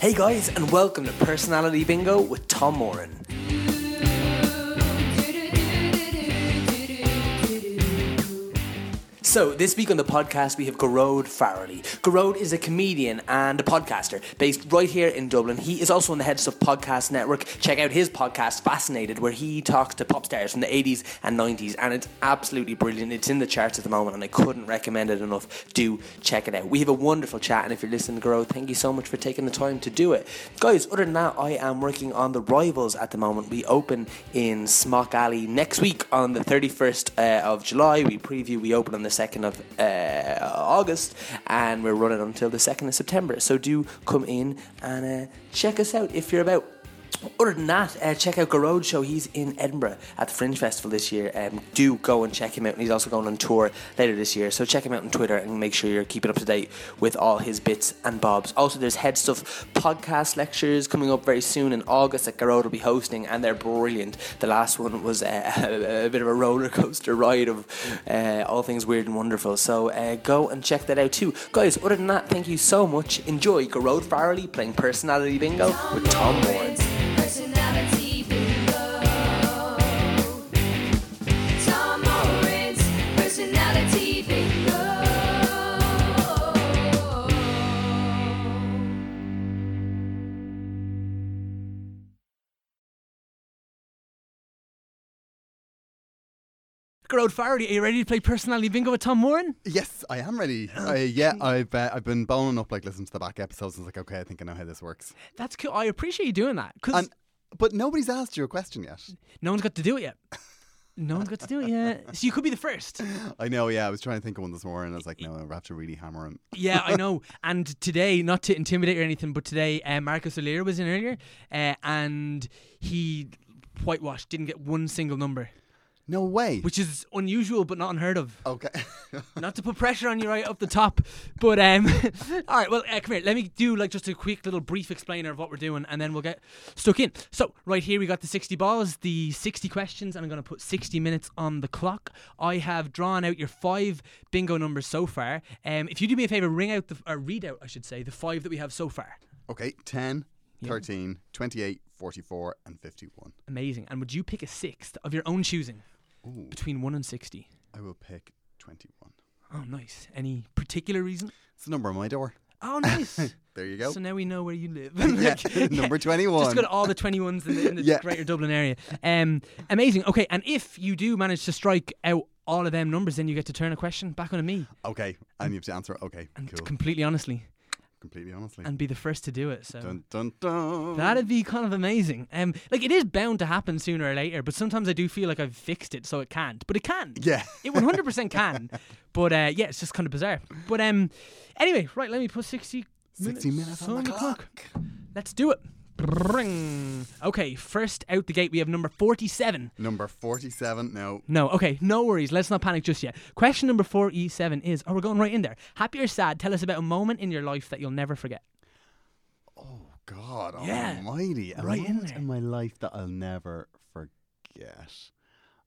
Hey guys, and welcome to Personality Bingo with Tom Moran. So, this week on the podcast, we have Gearóid Farrelly. Gearóid is a comedian and a podcaster based right here in Dublin. He is also on the Head Stuff Podcast Network. Check out his podcast, Fascinated, where he talks to pop stars from the 80s and 90s, and it's absolutely brilliant. It's in the charts at the moment, and I couldn't recommend it enough. Do check it out. We have a wonderful chat, and if you're listening to Gearóid, thank you so much for taking the time to do it. Guys, other than that, I am working on The Rivals at the moment. We open in Smock Alley next week on the 31st uh, of July. We preview, we open on the 2nd of uh, August, and we're running until the 2nd of September. So do come in and uh, check us out if you're about. Other than that, uh, check out Gearóid Show. He's in Edinburgh at the Fringe Festival this year. Um, do go and check him out. And he's also going on tour later this year. So check him out on Twitter and make sure you're keeping up to date with all his bits and bobs. Also, there's Head Stuff podcast lectures coming up very soon in August that Gearóid will be hosting, and they're brilliant. The last one was uh, a, bit of a roller coaster ride of uh, all things weird and wonderful. So uh, go and check that out too. Guys, other than that, thank you so much. Enjoy Gearóid Farrelly playing Personality Bingo with Tom Moore. Personality bingo. Tom Moran's personality bingo. Gearóid Farrelly, are you ready to play Personality Bingo with Tom Moran? Yes, I am ready. Uh, yeah, I've uh, I've been boning up like listening to the back episodes. and I was like, okay, I think I know how this works. That's cool. I appreciate you doing that because And but nobody's asked you a question yet. no one's got to do it yet. No one's got to do it yet. So you could be the first. I know. Yeah, I was trying to think of one this morning. I was like, no, I have to really hammer him. Yeah, I know. And today, not to intimidate or anything, but today uh, Marcus O'Leary was in earlier uh, and he whitewashed, didn't get one single number, No way. which is unusual but not unheard of. okay. not to put pressure on you right up the top, but um, all right. Well, uh, come here. Let me do like just a quick little brief explainer of what we're doing, and then we'll get stuck in. So right here we got the sixty balls, the sixty questions, and I'm going to put sixty minutes on the clock. I have drawn out your five bingo numbers so far. Um, if you do me a favor, ring out the or read out, I should say, the five that we have so far. okay. 10, 13, 28, 44, and 51. Amazing. And would you pick a sixth of your own choosing Ooh, between one and sixty? I will pick 21. Oh, nice. Any particular reason? It's the number on my door. Oh, nice. There you go. So now we know where you live. yeah, number Just 21. got all the 21s in the, in the Yeah. greater Dublin area. Um, amazing. Okay, and if you do manage to strike out all of them numbers, then you get to turn a question back on me. Okay, and you have to answer. it. Okay, And cool. completely honestly, Completely honestly. and be the first to do it. So dun dun dun. that'd be kind of amazing. Um, like it is bound to happen sooner or later, but sometimes I do feel like I've fixed it, so it can't. But it can. yeah. It 100% can. But uh, yeah, it's just kind of bizarre. But um, anyway, right. Let me put 60 60 minutes on the clock. Let's do it. Bring. Okay, first out the gate, we have number 47. Number 47. No. No, okay, no worries. Let's not panic just yet. Question number 47 is Oh, we're going right in there. Happy or sad? Tell us about a moment in your life that you'll never forget. Oh God Yeah. Almighty! A Right in moment there. in my life that I'll never forget.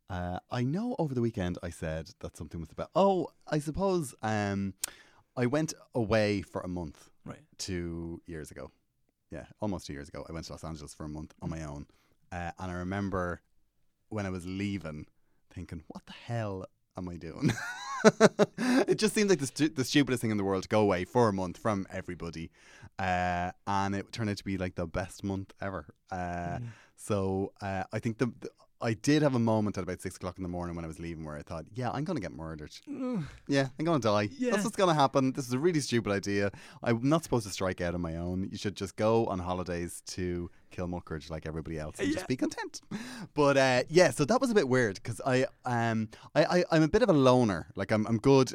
Uh, I know over the weekend I said that something was about. Oh, I suppose um, I went away for a month Right. two years ago. Yeah, almost two years ago. I went to Los Angeles for a month on my own, uh, and I remember when I was leaving, thinking, "What the hell am I doing?" it just seemed like the, stu- the stupidest thing in the world to go away for a month from everybody, uh, and it turned out to be like the best month ever. Uh, So uh, I think the, the I did have a moment at about six o'clock in the morning when I was leaving where I thought, yeah, I'm going to get murdered. Yeah, I'm going to die. Yeah. That's what's going to happen. This is a really stupid idea. I'm not supposed to strike out on my own. You should just go on holidays to Kilmuckridge like everybody else and just be content. But uh, yeah, so that was a bit weird because I um I, I I'm a bit of a loner. Like I'm I'm good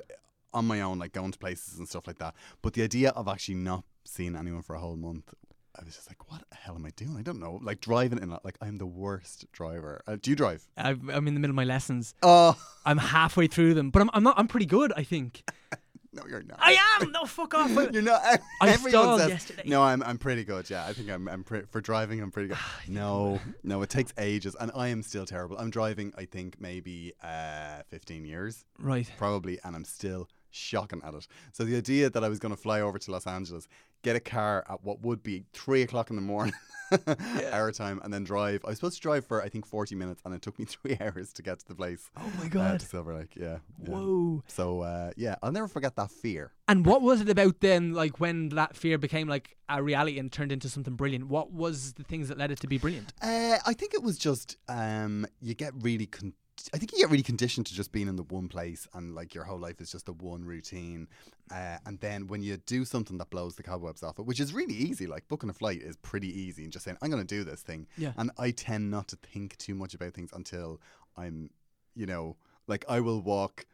on my own, like going to places and stuff like that. But the idea of actually not seeing anyone for a whole month. I was just like, what the hell am I doing? I don't know. Like driving in, like I'm the worst driver. Uh, do you drive? I've, I'm in the middle of my lessons. Oh I'm halfway through them, but I'm, I'm not. I'm pretty good, I think. no, you're not. I am. No, fuck off. You're not. I everyone stalled says, yesterday. No, I'm I'm pretty good. Yeah, I think I'm I'm pre- for driving. I'm pretty good. no, no, it takes ages, and I am still terrible. I'm driving. I think maybe uh 15 years right. probably, and I'm still shocking at it. So the idea that I was going to fly over to Los Angeles, get a car at what would be three o'clock in the morning, our time, and then drive. I was supposed to drive for I think forty minutes, and it took me three hours to get to the place. Oh my uh, god. to Silver Lake, yeah. yeah. Whoa. So uh, yeah, I'll never forget that fear. And what was it about then, like when that fear became like a reality and turned into something brilliant? What was the things that led it to be brilliant? Uh, I think it was just um, you get really. Con- I think you get really conditioned to just being in the one place and like your whole life is just the one routine. Uh, and then when you do something that blows the cobwebs off it, which is really easy, like booking a flight is pretty easy and just saying, I'm going to do this thing. Yeah. And I tend not to think too much about things until I'm, you know, like I will walk.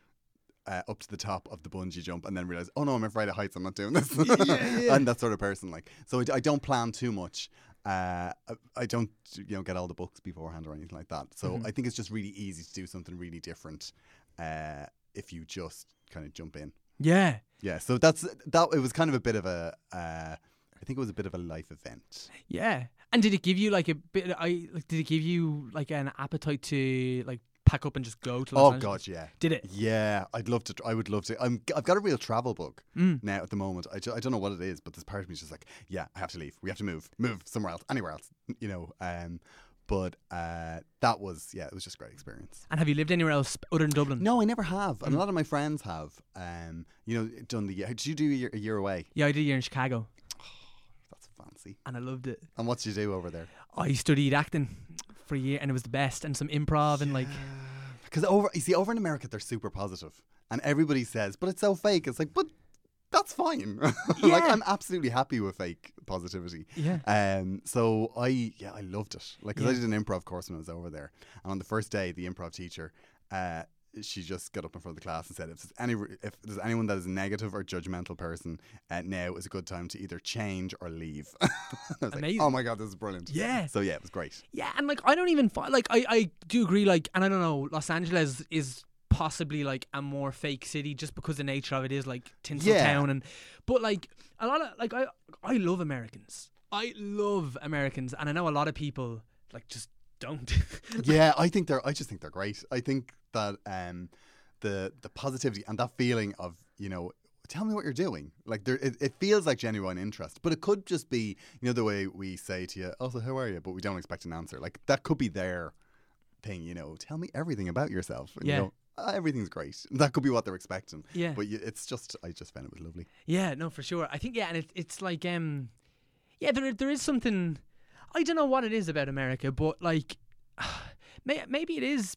Uh, up to the top of the bungee jump and then realize, oh no, I'm afraid of heights. I'm not doing this. I'm that sort of person. Like, so I, I don't plan too much. Uh, I, don't, you know, get all the books beforehand or anything like that. So I think it's just really easy to do something really different uh, if you just kind of jump in. Yeah. Yeah. So that's that. It was kind of a bit of a. Uh, I think it was a bit of a life event. Yeah. And did it give you like a bit? I like. Did it give you like an appetite to like pack up and just go to? Los Oh Angeles? God, yeah. Did it? Yeah, I'd love to. I would love to. I'm. I've got a real travel bug Mm. now at the moment. I, ju- I don't know what it is, but this part of me is just like, yeah, I have to leave. We have to move. Move somewhere else, anywhere else. You know. Um. But uh, that was yeah, it was just a great experience. And have you lived anywhere else other than Dublin? No, I never have, and a lot of my friends have. Um. You know, done the. Year. Did you do a year, a year away? Yeah, I did a year in Chicago, That's fancy. and I loved it. And what did you do over there? I studied acting for a year, and it was the best, and some improv, and like, Because over, you see, over in America, they're super positive, and everybody says, "But it's so fake." It's like, but that's fine. like, Yeah. I'm absolutely happy with fake positivity. yeah, Um, so I, yeah, I loved it. Like, 'cause I Yeah. did an improv course when I was over there, and on the first day, the improv teacher, uh, she just got up in front of the class and said, "If there's any, if there's anyone that is a negative or judgmental person, uh, now is a good time to either change or leave." Amazing. like, "Oh my god, this is brilliant!" Yeah. So yeah, it was great. yeah, and like I don't even fi- like I I do agree like, and I don't know, Los Angeles is possibly like a more fake city just because the nature of it is like Tinseltown Yeah. and but like a lot of like I I love Americans. I love Americans and I know a lot of people like just don't. yeah, I think they're. I just think they're great. I think that um, the the positivity and that feeling of you know, tell me what you're doing. Like there, it, it feels like genuine interest, but it could just be you know the way we say to you, "Oh, so how are you?" But we don't expect an answer. Like that could be their thing. You know, tell me everything about yourself. And Yeah. You go, "Ah, everything's great. That could be what they're expecting. Yeah. But you, it's just, I just found it was lovely. Yeah, no, for sure. I think yeah, and it, it's like um, yeah, there there is something. I don't know what it is about America, but like, may, maybe it is.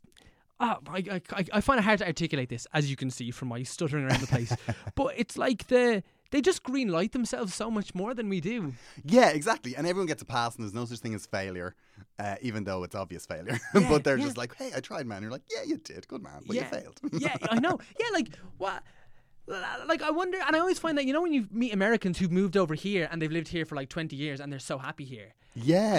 Uh, I, I I find it hard to articulate this, as you can see from my stuttering around the place. but it's like the they just green light themselves so much more than we do. Yeah, exactly. And everyone gets a pass, and there's no such thing as failure, uh, even though it's obvious failure. Yeah, but they're yeah. just like, "Hey, I tried, man." You're like, "Yeah, you did, good man, but yeah, you failed." yeah, I know. Yeah, like what. Like I wonder, and I always find that you know when you meet Americans who've moved over here and they've lived here for like twenty years and they're so happy here,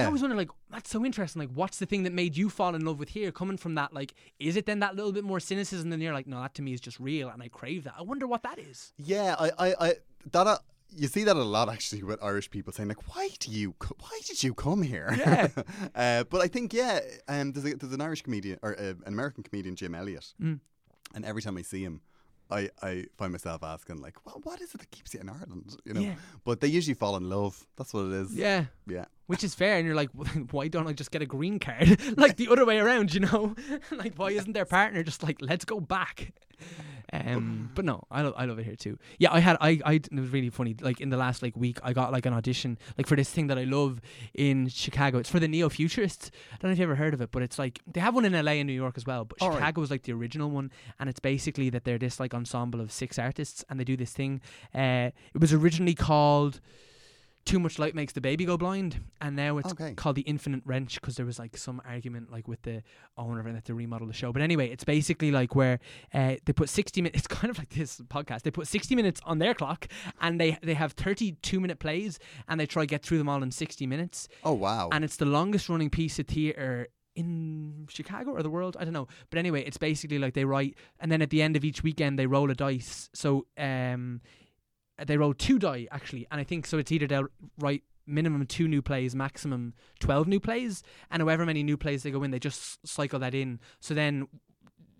I was wondering, like, that's so interesting. Like, what's the thing that made you fall in love with here? Coming from that, like, is it then that little bit more cynicism? Then you're like, no, that to me is just real, and I crave that. I wonder what that is. Yeah, I, I, I that uh, you see that a lot actually with Irish people saying like, "Why do you, why did you come here?" Yeah. uh, but I think yeah, um, there's, a, there's an Irish comedian or uh, an American comedian, Jim Elliott, Mm. and every time I see him. I, I find myself asking like, well, what is it that keeps you in Ireland? You know, Yeah. but they usually fall in love. That's what it is. Yeah. yeah. Which is fair, and you're like, why don't I just get a green card? like the other way around, you know? like, why isn't their partner just like, let's go back? Um, but no, I love, I love it here too. Yeah, I had, I, I, it was really funny. Like in the last like week, I got like an audition, like for this thing that I love in Chicago. It's for the Neo Futurists. I don't know if you ever heard of it, but it's like they have one in LA and New York as well. But All right. Chicago is like the original one, and it's basically that they're this like ensemble of six artists, and they do this thing. Uh, it was originally called too much light makes the baby go blind and now it's Okay. called the infinite wrench because there was like some argument like with the owner and that to remodel the show but anyway it's basically like where uh, they put 60 minutes it's kind of like this podcast they put 60 minutes on their clock and they they have 32 minute plays and they try to get through them all in 60 minutes Oh wow. and it's the longest running piece of theatre in Chicago or the world. I don't know. But anyway, it's basically like they write, and then at the end of each weekend they roll a dice. So um, they roll two die actually, and I think so. It's either they'll write minimum two new plays, maximum twelve new plays, and however many new plays they go in, they just cycle that in. So then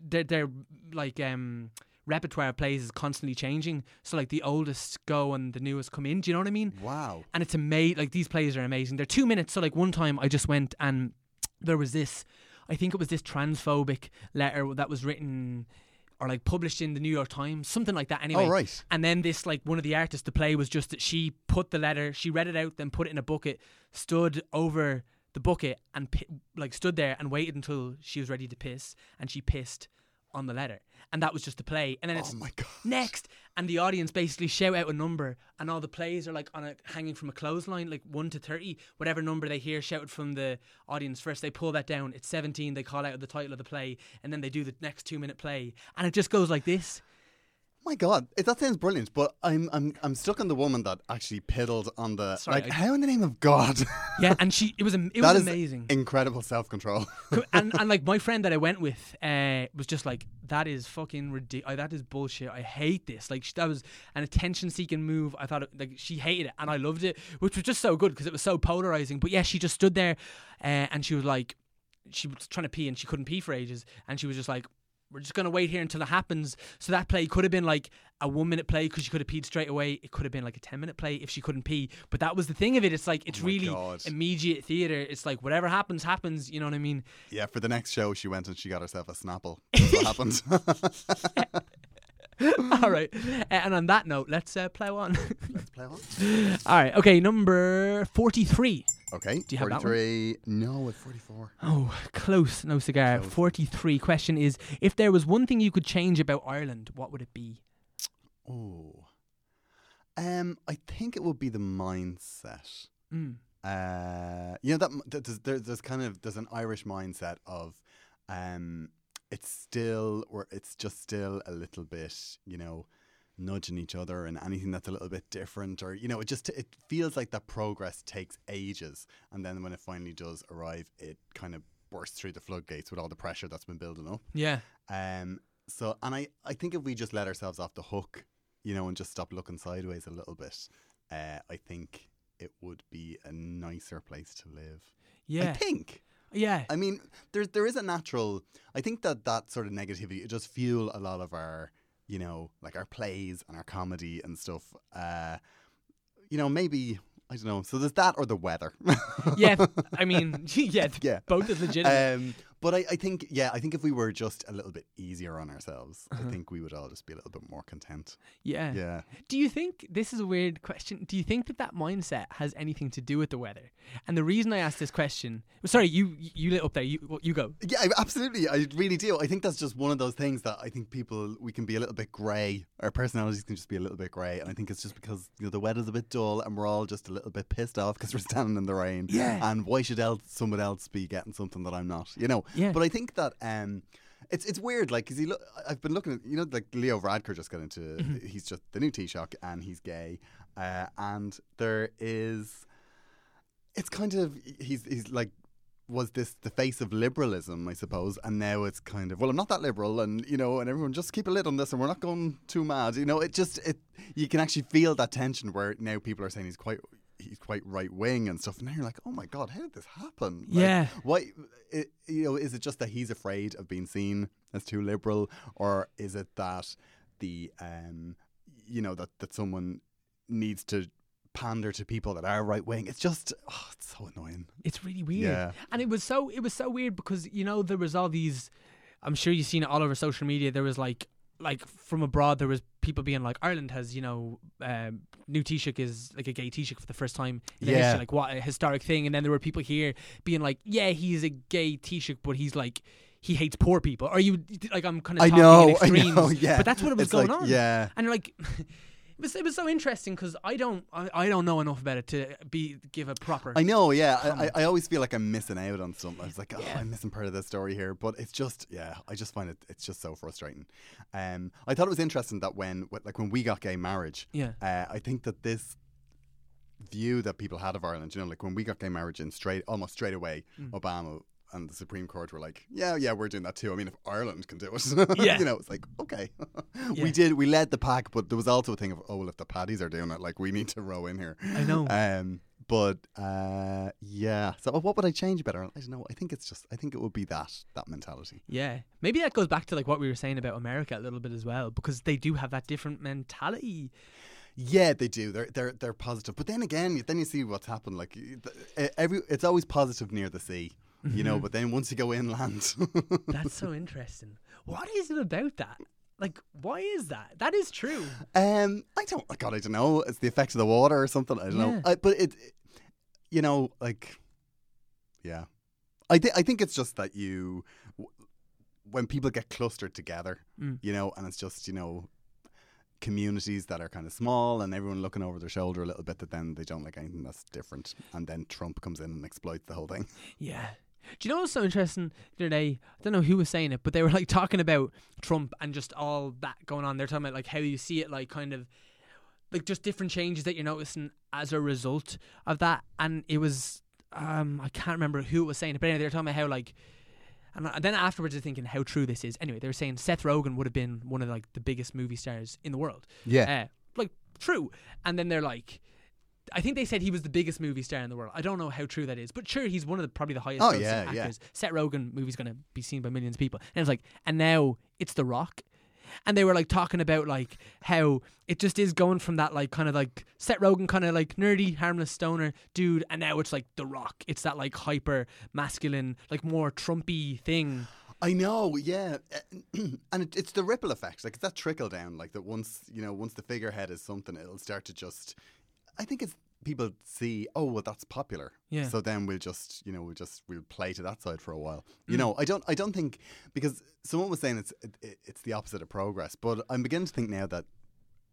they're they're like um repertoire of plays is constantly changing. So like the oldest go and the newest come in. Do you know what I mean? Wow. and it's amazing. Like these plays are amazing. They're two minutes. So like one time I just went and there was this. I think it was this transphobic letter that was written or like published in the New York Times, something like that. Anyway, Oh, right. And then this like one of the artists to play was just that she put the letter, she read it out, then put it in a bucket, stood over the bucket and like stood there and waited until she was ready to piss, and she pissed on the letter, and that was just the play. And then it's Oh my god. next and the audience basically shout out a number and all the plays are like on a hanging from a clothesline like 1 to 30 whatever number they hear shouted from the audience first they pull that down it's 17 they call out the title of the play and then they do the next 2 minute play and it just goes like this My God, it, that sounds brilliant. But I'm I'm I'm stuck on the woman that actually piddled on the Sorry, like. I- how in the name of God? yeah and she it was am- it That was is amazing Incredible self control. Co- and and like my friend that I went with uh, was just like that is fucking ridiculous. That is bullshit. I hate this. Like sh- that was an attention seeking move. I thought it, like she hated it, and I loved it, which was just so good because it was so polarizing. But yeah, she just stood there, uh, and she was like, she was trying to pee and she couldn't pee for ages, and she was just like. We're just gonna wait here until it happens. So that play could have been like a one minute play because she could have peed straight away. It could have been like a ten minute play if she couldn't pee. But that was the thing of it. It's like it's Oh really God. immediate theater. It's like whatever happens, happens. You know what I mean? yeah, for the next show, she went and she got herself a Snapple. That's what happened. All right. Uh, and on that note, let's uh, plow on. Let's play on. All right. Okay. Number 43. Okay. Do you have that one? 43. No, at 44. Oh, close. No cigar. Close. 43. Question is If there was one thing you could change about Ireland, what would it be? Oh. Um, I think it would be the mindset. Mm. Uh, you know that, that there's, there's kind of there's an Irish mindset of, um, it's still or it's just still a little bit, you know, nudging each other and anything that's a little bit different or you know it just it feels like that progress takes ages and then when it finally does arrive it kind of bursts through the floodgates with all the pressure that's been building up Yeah. um so and i i think if we just let ourselves off the hook you know and just stop looking sideways a little bit uh i think it would be a nicer place to live Yeah. i think Yeah. I mean, there's there is a natural. I think that that sort of negativity it does fuel a lot of our, you know, like our plays and our comedy and stuff. Uh, you know, maybe I don't know. So there's that or the weather. yeah. I mean, yeah. Yeah. Both is legitimate. um, but I, I think, yeah, I think if we were just a little bit easier on ourselves, Uh-huh. I think we would all just be a little bit more content. yeah. Yeah. Do you think this is a weird question? Do you think that that mindset has anything to do with the weather? And the reason I asked this question, sorry, you you lit up there. You you go. Yeah, absolutely. I really do. I think that's just one of those things that I think people we can be a little bit grey. Our personalities can just be a little bit grey, and I think it's just because you know the weather's a bit dull, and we're all just a little bit pissed off because we're standing in the rain. Yeah. And why should else someone else be getting something that I'm not? You know. Yeah. But I think that um. It's it's weird, like, cause he look. I've been looking at, you know, like Leo Varadkar just got into. Mm-hmm. He's just the new Taoiseach, and he's gay, uh, and there is it's kind of he's he's like was this the face of liberalism, I suppose, and now it's kind of well, I'm not that liberal, and you know, and everyone just keep a lid on this, and we're not going too mad, you know. It just it you can actually feel that tension where now people are saying he's quite he's quite right wing and stuff, and now you're like, oh my god, how did this happen? Like, Yeah. why? It, you know, is it just that he's afraid of being seen as too liberal, or is it that the um, you know, that that someone needs to pander to people that are right wing? It's just oh, it's so annoying. It's really weird. Yeah. And it was so it was so weird because you know there was all these I'm sure you've seen it all over social media. There was like like from abroad there was people being like Ireland has, you know, um, new Taoiseach is like a gay Taoiseach for the first time in Yeah. history, like what a historic thing. And then there were people here being like, Yeah, he's a gay Taoiseach but he's like he hates poor people. are you like I'm kind of I talking know, in I extremes. know, yeah. But that's what it was It's going like, on. yeah. And like it was, it was so interesting because I don't I, I don't know enough about it to be give a proper I know, yeah. I, I, always feel like I'm missing out on something. I was like, oh, Yeah. I'm missing part of the story here. But it's just, yeah, I just find it, it's just so frustrating. Um, I thought it was interesting that when, like, when we got gay marriage, Yeah. uh, I think that this view that people had of Ireland, you know, like when we got gay marriage in straight, almost straight away, Mm. Obama and the Supreme Court were like, yeah, yeah, we're doing that too. I mean, if Ireland can do it, Yeah. you know, it's like, okay, Yeah. we did, we led the pack, but there was also a thing of, oh, well, if the paddies are doing it, like, we need to row in here. I know. Um, but uh, yeah. So what would I change better? I don't know. I think it's just. I think it would be that that mentality. Yeah, maybe that goes back to like what we were saying about America a little bit as well, because they do have that different mentality. Yeah, they do. They're they're they're positive. But then again, then you see what's happened. Like every, it's always positive near the sea, you know. But then once you go inland, That's so interesting. What is it about that? Like, why is that? That is true. um, I don't. God, I don't know. It's the effect of the water or something. I don't know. I, but it, it- you know, like, yeah. I think I think it's just that you, w- when people get clustered together, Mm. you know, and it's just you know. Communities that are kind of small and everyone looking over their shoulder a little bit, that then they don't like anything that's different, and then Trump comes in and exploits the whole thing. Yeah. Do you know what's so interesting the other day? I don't know who was saying it, but they were like talking about Trump and just all that going on. They're talking about like how you see it, like kind of like just different changes that you're noticing as a result of that. And it was, um, I can't remember who was saying it, but anyway, they were talking about how like, and then afterwards, they're thinking how true this is. Anyway, they were saying Seth Rogen would have been one of like the biggest movie stars in the world. Yeah, Uh, like true. And then they're like, I think they said he was the biggest movie star in the world. I don't know how true that is, but sure, he's one of the probably the highest Oh, yeah, yeah. actors. Seth Rogen movie's gonna be seen by millions of people, and it's like, and now it's The Rock. And they were like talking about like how it just is going from that like kind of like Seth Rogen kind of like nerdy, harmless stoner dude, and now it's like The Rock. It's that like hyper masculine, like more Trumpy thing. I know, yeah, and it, it's the ripple effect. Like it's that trickle down. Like that once you know, once the figurehead is something, it'll start to just. I think it's people see, oh well, that's popular. Yeah. So then we'll just, you know, we'll just we'll play to that side for a while. Mm. You know, I don't, I don't think because someone was saying it's it, it- it's the opposite of progress, but I'm beginning to think now that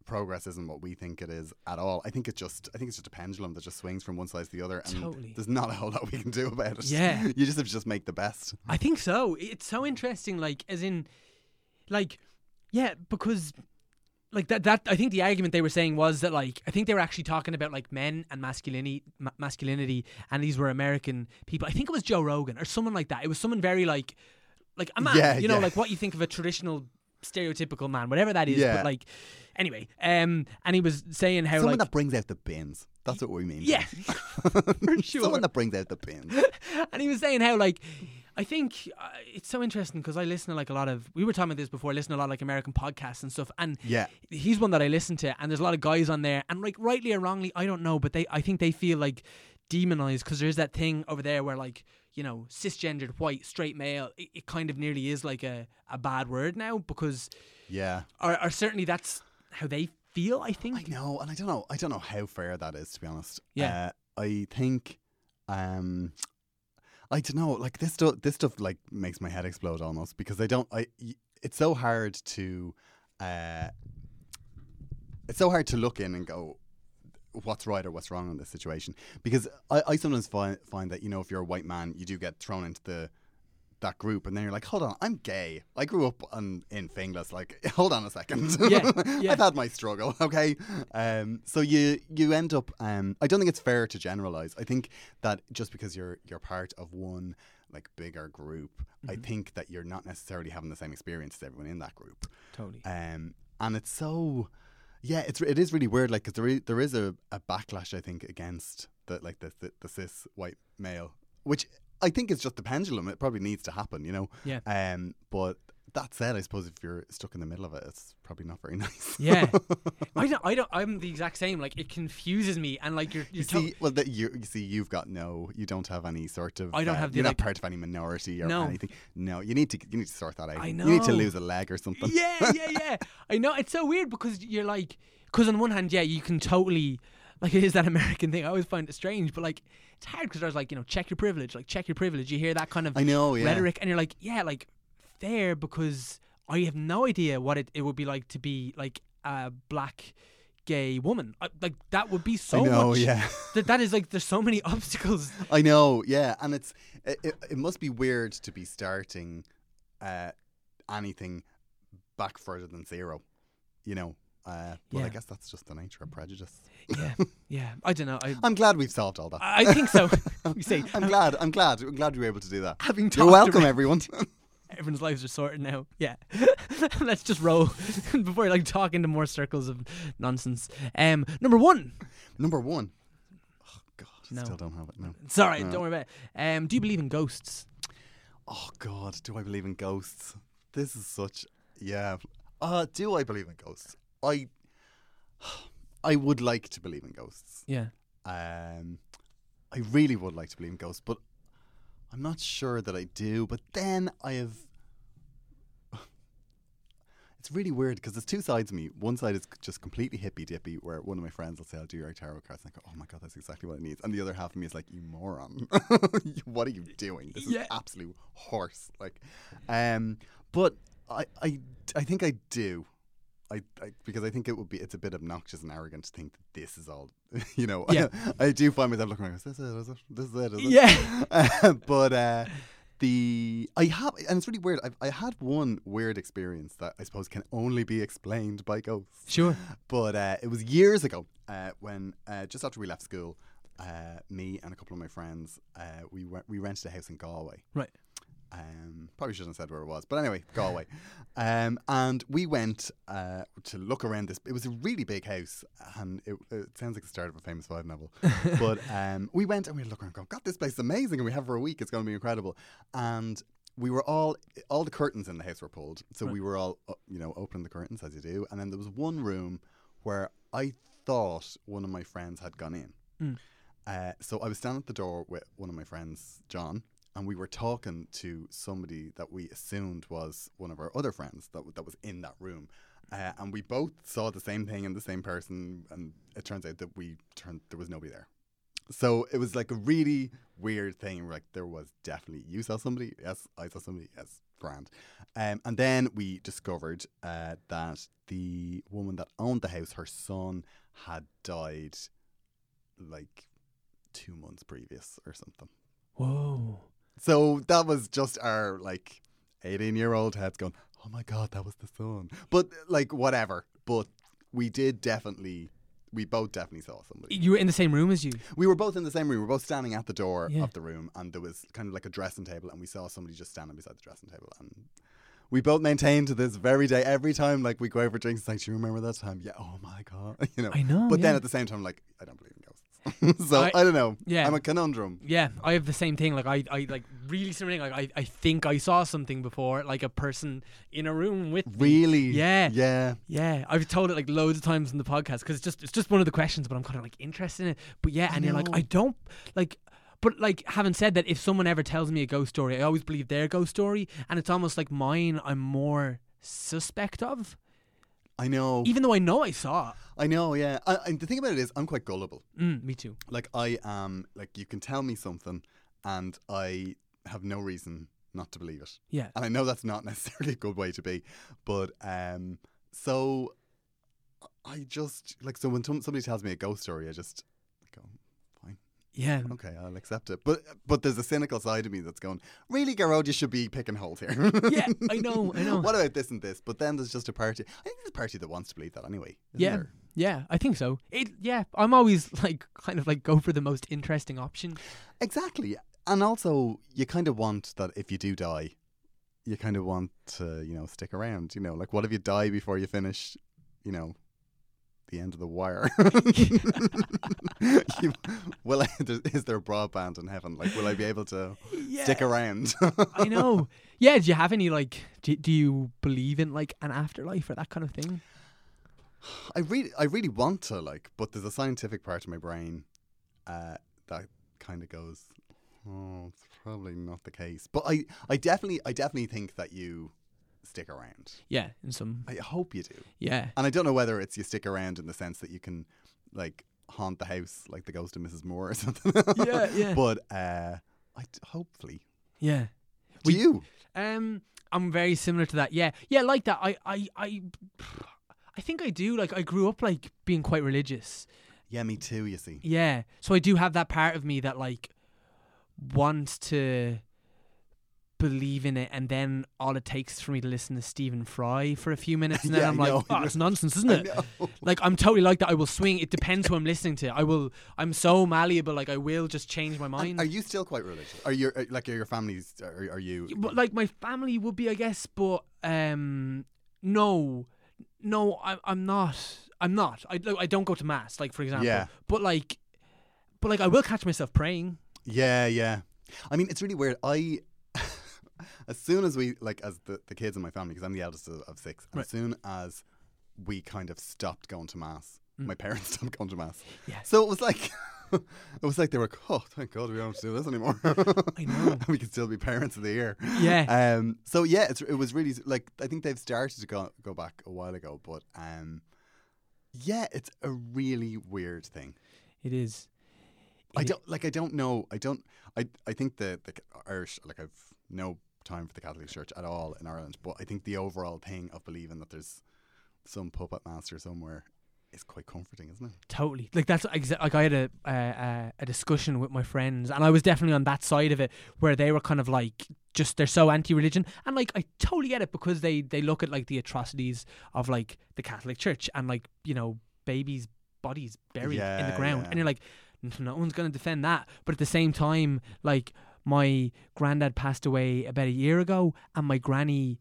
progress isn't what we think it is at all. I think it's just, I think it's just a pendulum that just swings from one side to the other, and Totally. there's not a whole lot we can do about it. Yeah. you just have to just make the best. I think so. It's so interesting, like as in, like, yeah, because like that. That I think the argument they were saying was that like I think they were actually talking about like men and masculinity, ma- masculinity, and these were American people. I think it was Joe Rogan or someone like that. It was someone very like, like a man. Yeah, you know, yeah. like what you think of a traditional stereotypical man, whatever that is. Yeah. But like, anyway, um, and he was saying how Someone like that brings out the bins. That's what we mean. yeah, for sure. Someone that brings out the bins. and he was saying how like I think uh, it's so interesting because I listen to like a lot of we were talking about this before. I listen to a lot of like American podcasts and stuff, and Yeah. he's one that I listen to, and there's a lot of guys on there, and like rightly or wrongly, I don't know, but they I think they feel like demonized because there's that thing over there where like you know cisgendered white straight male, it, it kind of nearly is like a a bad word now because Yeah. or, or certainly that's how they feel. I think. I know, and I don't know. I don't know how fair that is, to be honest. Yeah. Uh, I think, um, I don't know. Like this stuff, this stuff like makes my head explode almost because I don't. I It's so hard to. Uh, it's so hard to look in and go, what's right or what's wrong in this situation because I, I sometimes find find that you know if you're a white man you do get thrown into the that group and then you're like hold on I'm gay I grew up on, in Finglas like hold on a second Yeah, yeah. I've had my struggle okay um so you you end up um I don't think it's fair to generalize I think that just because you're you're part of one like bigger group I think that you're not necessarily having the same experience as everyone in that group Totally. um, and it's so, yeah, it's it is really weird. Like, cause there is, there is a, a backlash, I think, against the like the, the the cis white male, which I think it's just the pendulum. It probably needs to happen, you know. Yeah. Um, but that said, I suppose if you're stuck in the middle of it, it's probably not very nice. Yeah, I don't. I don't. I'm the exact same. Like it confuses me, and like you're. You you're to- see, well, that you, you see, you've got no, you don't have any sort of. I don't uh, have the, You're like- not part of any minority or No. anything. No, you need to, you need to sort that out. I know. You need to lose a leg or something. yeah, yeah, yeah. I know it's so weird because you're like, because on one hand, yeah, you can totally like it is that American thing. I always find it strange, but like it's hard because there's like you know check your privilege, like check your privilege. You hear that kind of I know, yeah. rhetoric, and you're like, yeah, like fair because I have no idea what it, it would be like to be like a black gay woman. I, like that would be so I know, much. yeah. That that is like there's so many obstacles. I know, yeah, and it's it, it, it must be weird to be starting uh, anything back further than zero, you know. Uh, but Yeah. I guess that's just the nature of prejudice. yeah, yeah. I don't know. I I'm glad we've solved all that. I think so. we say I'm glad. I'm glad. I'm glad we were able to do that. having You're welcome, everyone. everyone's lives are sorted now. Yeah, let's just roll before like talk into more circles of nonsense. Um, number one. Number one. Oh God. No. Still don't have it. No. It's all right. No. Don't worry about it. Um, do you believe in ghosts? Oh God, do I believe in ghosts? This is such yeah. Uh, do I believe in ghosts? I I would like to believe in ghosts. Yeah. Um, I really would like to believe in ghosts, but I'm not sure that I do. But then I have. It's really weird because there's two sides of me. One side is just completely hippy dippy, where one of my friends will say, "I'll do your tarot cards," and I go, "Oh my god, that's exactly what it needs." And the other half of me is like, "You moron! what are you doing? This Yeah. is absolute horse!" Like, um, but I, I, I think I do. I, I because I think it would be it's a bit obnoxious and arrogant to think that this is all you know. Yeah. I do find myself looking like is this it? Is it? This is it? Is it? Yeah. but uh, the I have and it's really weird. I've, I had one weird experience that I suppose can only be explained by ghosts. Sure. But uh, it was years ago uh, when uh, just after we left school, uh, me and a couple of my friends uh, we went, we rented a house in Galway. Right. Um, probably shouldn't have said where it was, but anyway, Galway. um, and we went uh, to look around this. It was a really big house, and it, it sounds like the start of a famous five novel. but um, we went and we looked around, going, "God, this place is amazing!" And we have for a week. It's going to be incredible. And we were all all the curtains in the house were pulled, so we were all uh, you know opening the curtains as you do. And then there was one room where I thought one of my friends had gone in. Mm. Uh, so I was standing at the door with one of my friends, John, and we were talking to somebody that we assumed was one of our other friends that, that was in that room. Uh, and we both saw the same thing in the same person, and it turns out that we turned there was nobody there. So it was like a really weird thing. We're like, there was definitely you saw somebody, yes, I saw somebody, yes, grand. Um, and then we discovered uh, that the woman that owned the house, her son had died like two months previous or something. Whoa. So that was just our like 18 year old heads going, oh my God, that was the son. But like, whatever. But we did definitely, we both definitely saw somebody. You were in the same room as you. We were both in the same room. We were both standing at the door Yeah. of the room, and there was kind of like a dressing table, and we saw somebody just standing beside the dressing table. And we both maintained to this very day, every time like we go over drinks, it's like, do you remember that time? Yeah, oh my God. You know, I know, But then at the same time, like, I don't believe. so I, I- don't know. yeah. I'm a conundrum. Yeah, I have the same thing. Like I, I like really something. Like I, I think I saw something before, like a person in a room with me. Really? Yeah. Yeah. Yeah, I've told it like loads of times in the podcast because it's just it's just one of the questions, but I'm kind of like interested in it. But yeah, I and you're like. I don't like. But like, having said that, if someone ever tells me a ghost story, I always believe their ghost story, and it's almost like mine. I'm more suspect of, I know. even though I know I saw it. I know, yeah. I, and the thing about it is, I'm quite gullible. Mm, me too. Like, I am, like, you can tell me something, and I have no reason not to believe it. Yeah, And I know that's not necessarily a good way to be, but um, so I just like so when some- somebody tells me a ghost story, I just yeah, okay, I'll accept it. But but there's a cynical side of me that's going, really, Gearóid, you should be picking holes here. yeah. I know, I know. what about this and this? But then there's just a party. I think there's a party that wants to believe that anyway. yeah, there? yeah. I think so. It. Yeah, I'm always like kind of like go for the most interesting option. exactly. And also, you kind of want that if you do die, you kind of want to, you know, stick around. You know, like what if you die before you finish, you know, the end of the wire? you, will I, is there broadband in heaven? Like, will I be able to stick around? I know. Yeah. Do you have any like? Do, do you believe in like an afterlife or that kind of thing? I really, I really want to like, but there's a scientific part of my brain uh, that kind of goes, "Oh, it's probably not the case." But I, I definitely, I definitely think that you stick around. Yeah, in some. I hope you do, Yeah. and I don't know whether it's you stick around in the sense that you can, like, haunt the house like the ghost of Mrs. Moore or something. Yeah, yeah. But uh, I hopefully Yeah. do We- you? Um, I'm very similar to that. Yeah, yeah, like that. I, I, I, I think I do. Like, I grew up like being quite religious. Yeah, me too. You see. Yeah, so I do have that part of me that like wants to believe in it, and then all it takes for me to listen to Stephen Fry for a few minutes, and then Yeah, I'm like, oh, it's nonsense, isn't it? Like I'm totally like that. I will swing. It depends who I'm listening to. I will. I'm so malleable. Like I will just change my mind. And Are you still quite religious? Are you like are your families? Are, are you? but like my family would be, I guess. But um, no, no, I, I'm not. I'm not. I I don't go to mass, like for example. Yeah. But like, But like, I will catch myself praying. Yeah, yeah. I mean, it's really weird. I, as soon as we like, as the, the kids in my family, because I'm the eldest of, of six, Right. as soon as we kind of stopped going to mass, my parents stopped going to mass. Mm. Yeah. So it was like, it was like they were, oh, thank God we don't have to do this anymore. I know. we can still be parents of the year. Yeah. Um. So yeah, it's, it was really like I think they've started to go go back a while ago, but um, yeah, it's a really weird thing. It is. I don't like. I don't know. I don't. I. I think the the Irish like I've no time for the Catholic Church at all in Ireland, but I think the overall thing of believing that there's some puppet master somewhere is quite comforting, isn't it? Totally. Like that's exa- like I had a, a a a discussion with my friends, and I was definitely on that side of it, where they were kind of like, just they're so anti-religion, and like I totally get it because they they look at like the atrocities of like the Catholic Church and like you know babies' bodies buried in the ground, yeah. and you're like, no one's gonna defend that, but at the same time, like my granddad passed away about a year ago, and my granny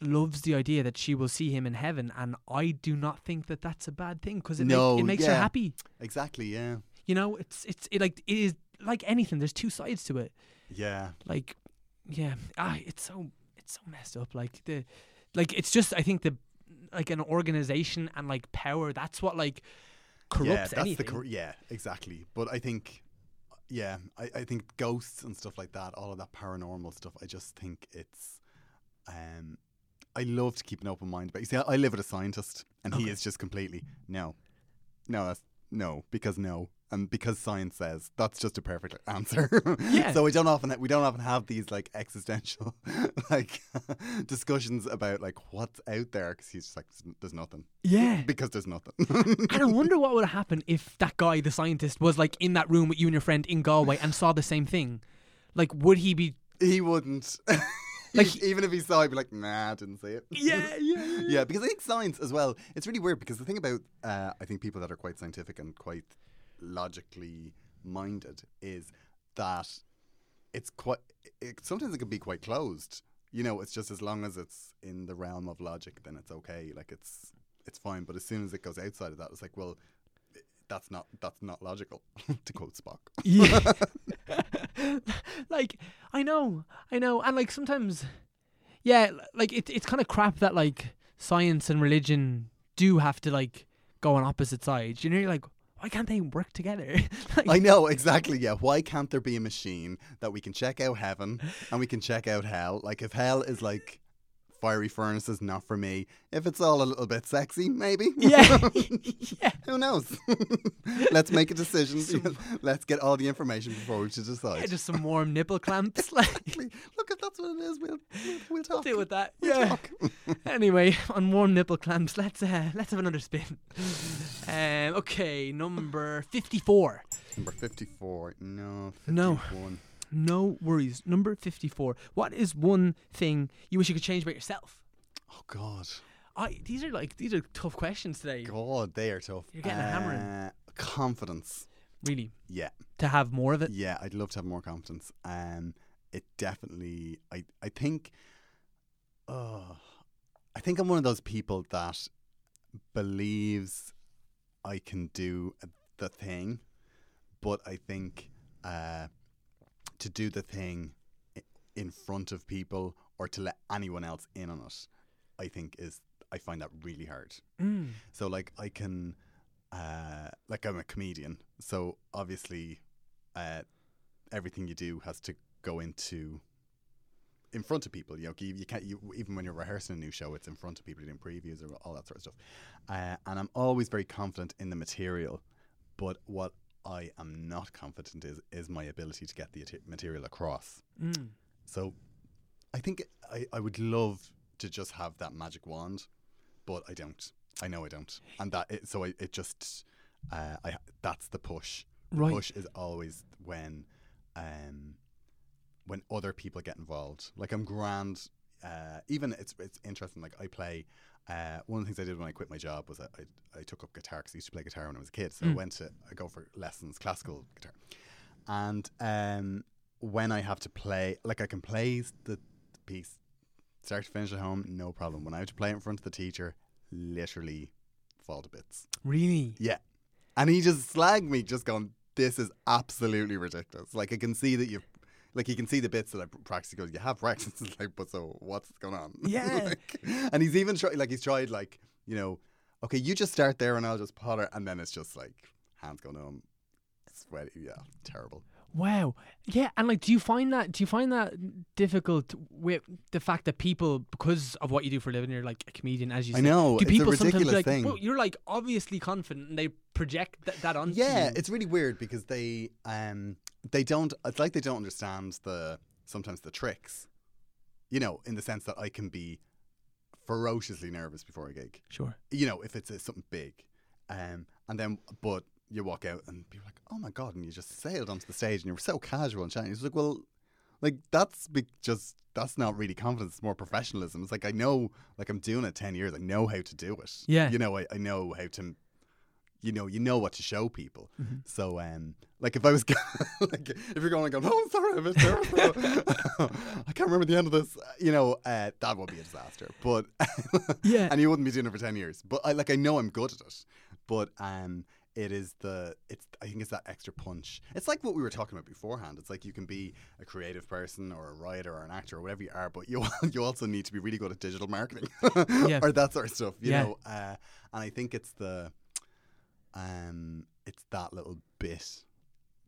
loves the idea that she will see him in heaven and I do not think that that's a bad thing because it, make- it makes her happy Exactly. Yeah. you know it's it's it like it is like anything there's two sides to it Yeah. like yeah ah it's so it's so messed up like the like it's just i think the like an organization and like power that's what like corrupts yeah, that's anything the cor- yeah, exactly. But I think, yeah, I, I think ghosts and stuff like that, all of that paranormal stuff. I just think it's, um, I love to keep an open mind. But you see, I, I live with a scientist, and he is just completely no, no, that's no, because no, and because science says that's just a perfect answer. Yeah. so we don't often we don't often have these like existential like discussions about like what's out there because he's just like there's nothing yeah because there's nothing. and I wonder what would have happened if that guy, the scientist, was like in that room with you and your friend in Galway and saw the same thing. Like, would he be? He wouldn't. Like- even if he saw, he'd be like, "Nah, I didn't see it." Yeah, yeah, yeah. yeah. Because I think science as well. It's really weird because the thing about uh, I think people that are quite scientific and quite logically minded is that it's quite. It, sometimes it can be quite closed. You know, it's just as long as it's in the realm of logic, then it's okay. Like it's it's fine. But as soon as it goes outside of that, it's like, well, that's not that's not logical. to quote Spock. Yeah. like I know, I know, and like sometimes, yeah, like it, it's kind of crap that like science and religion do have to like go on opposite sides. You know, you're like, why can't they work together? like, I know exactly. Yeah, why can't there be a machine that we can check out heaven and we can check out hell? Like if hell is like fiery furnaces, not for me. If it's all a little bit sexy, maybe. yeah, yeah. Who knows? Let's make a decision. Let's get all the information before we should decide. Yeah, just some warm nipple clamps. Like, Exactly. Look, if that's what it is, we'll we'll, we'll talk. deal with that. We'll Yeah. anyway, on warm nipple clamps, let's uh, let's have another spin. Um, okay, number fifty-four. Number fifty-four. No. No. 51. No worries. Number fifty-four. What is one thing you wish you could change about yourself? Oh God. I these are like these are tough questions today. God, they are tough. You're getting a hammering. Uh, Confidence. Really, Yeah. to have more of it. Yeah, I'd love to have more confidence. Um, it definitely. I I think. Uh, I think I'm one of those people that believes I can do the thing, but I think uh, to do the thing in front of people or to let anyone else in on it, I think is I find that really hard. Mm. So like I can, uh, like I'm a comedian, so obviously, uh, everything you do has to go into in front of people. You know, you, you can't you, even when you're rehearsing a new show, it's in front of people, doing previews or all that sort of stuff. Uh, and I'm always very confident in the material, but what I am not confident is is my ability to get the material across. Mm. So I think I, I would love to just have that magic wand, but I don't. I know I don't. And that it, so I, it just uh, I that's the push. The Right. push is always when um when other people get involved. Like I'm grand. Uh, even it's it's interesting. Like I play. Uh, one of the things I did when I quit my job was I, I, I took up guitar because I used to play guitar when I was a kid. So I Mm. went to I go for lessons, classical guitar, and um, when I have to play, like I can play the, piece start to finish at home, no problem. When I have to play in front of the teacher, literally fall to bits. Really? Yeah, and he just slagged me, just going, this is absolutely ridiculous. Like I can see that you, like you can see the bits that I practically go, you have breakfast. It's like, but so what's going on? Yeah. like, and he's even tried, like he's tried, like you know, okay, you just start there and I'll just potter, and then it's just like hands going numb, sweaty, yeah, terrible. Wow. Yeah, and like do you find that do you find that difficult with the fact that people because of what you do for a living you're like a comedian as you I say. know, Do people sometimes like thing. "Well, you're like obviously confident and they project that, that onto Yeah, you. it's really weird because they um they don't it's like they don't understand the sometimes the tricks. You know, in the sense that I can be ferociously nervous before a gig. Sure. You know, if it's uh, something big. Um and then but you walk out and people are like, "Oh my god," and you just sailed onto the stage and you were so casual and chatting. It's like, "Well, like that's be- just that's not really confidence, it's more professionalism." It's like I know like I'm doing it 10 years. I know how to do it. Yeah. You know, I, I know how to you know, you know what to show people. Mm-hmm. So, um, like if I was, like if you're going like, oh, sorry, bit nervous. I can't remember the end of this. You know, uh, that would be a disaster. But Yeah. and you wouldn't be doing it for ten years. But I like I know I'm good at it. But um, it is the it's I think it's that extra punch. It's like what we were talking about beforehand. It's like you can be a creative person or a writer or an actor or whatever you are, but you you also need to be really good at digital marketing Yeah. or that sort of stuff. You Yeah. know, uh, and I think it's the um, it's that little bit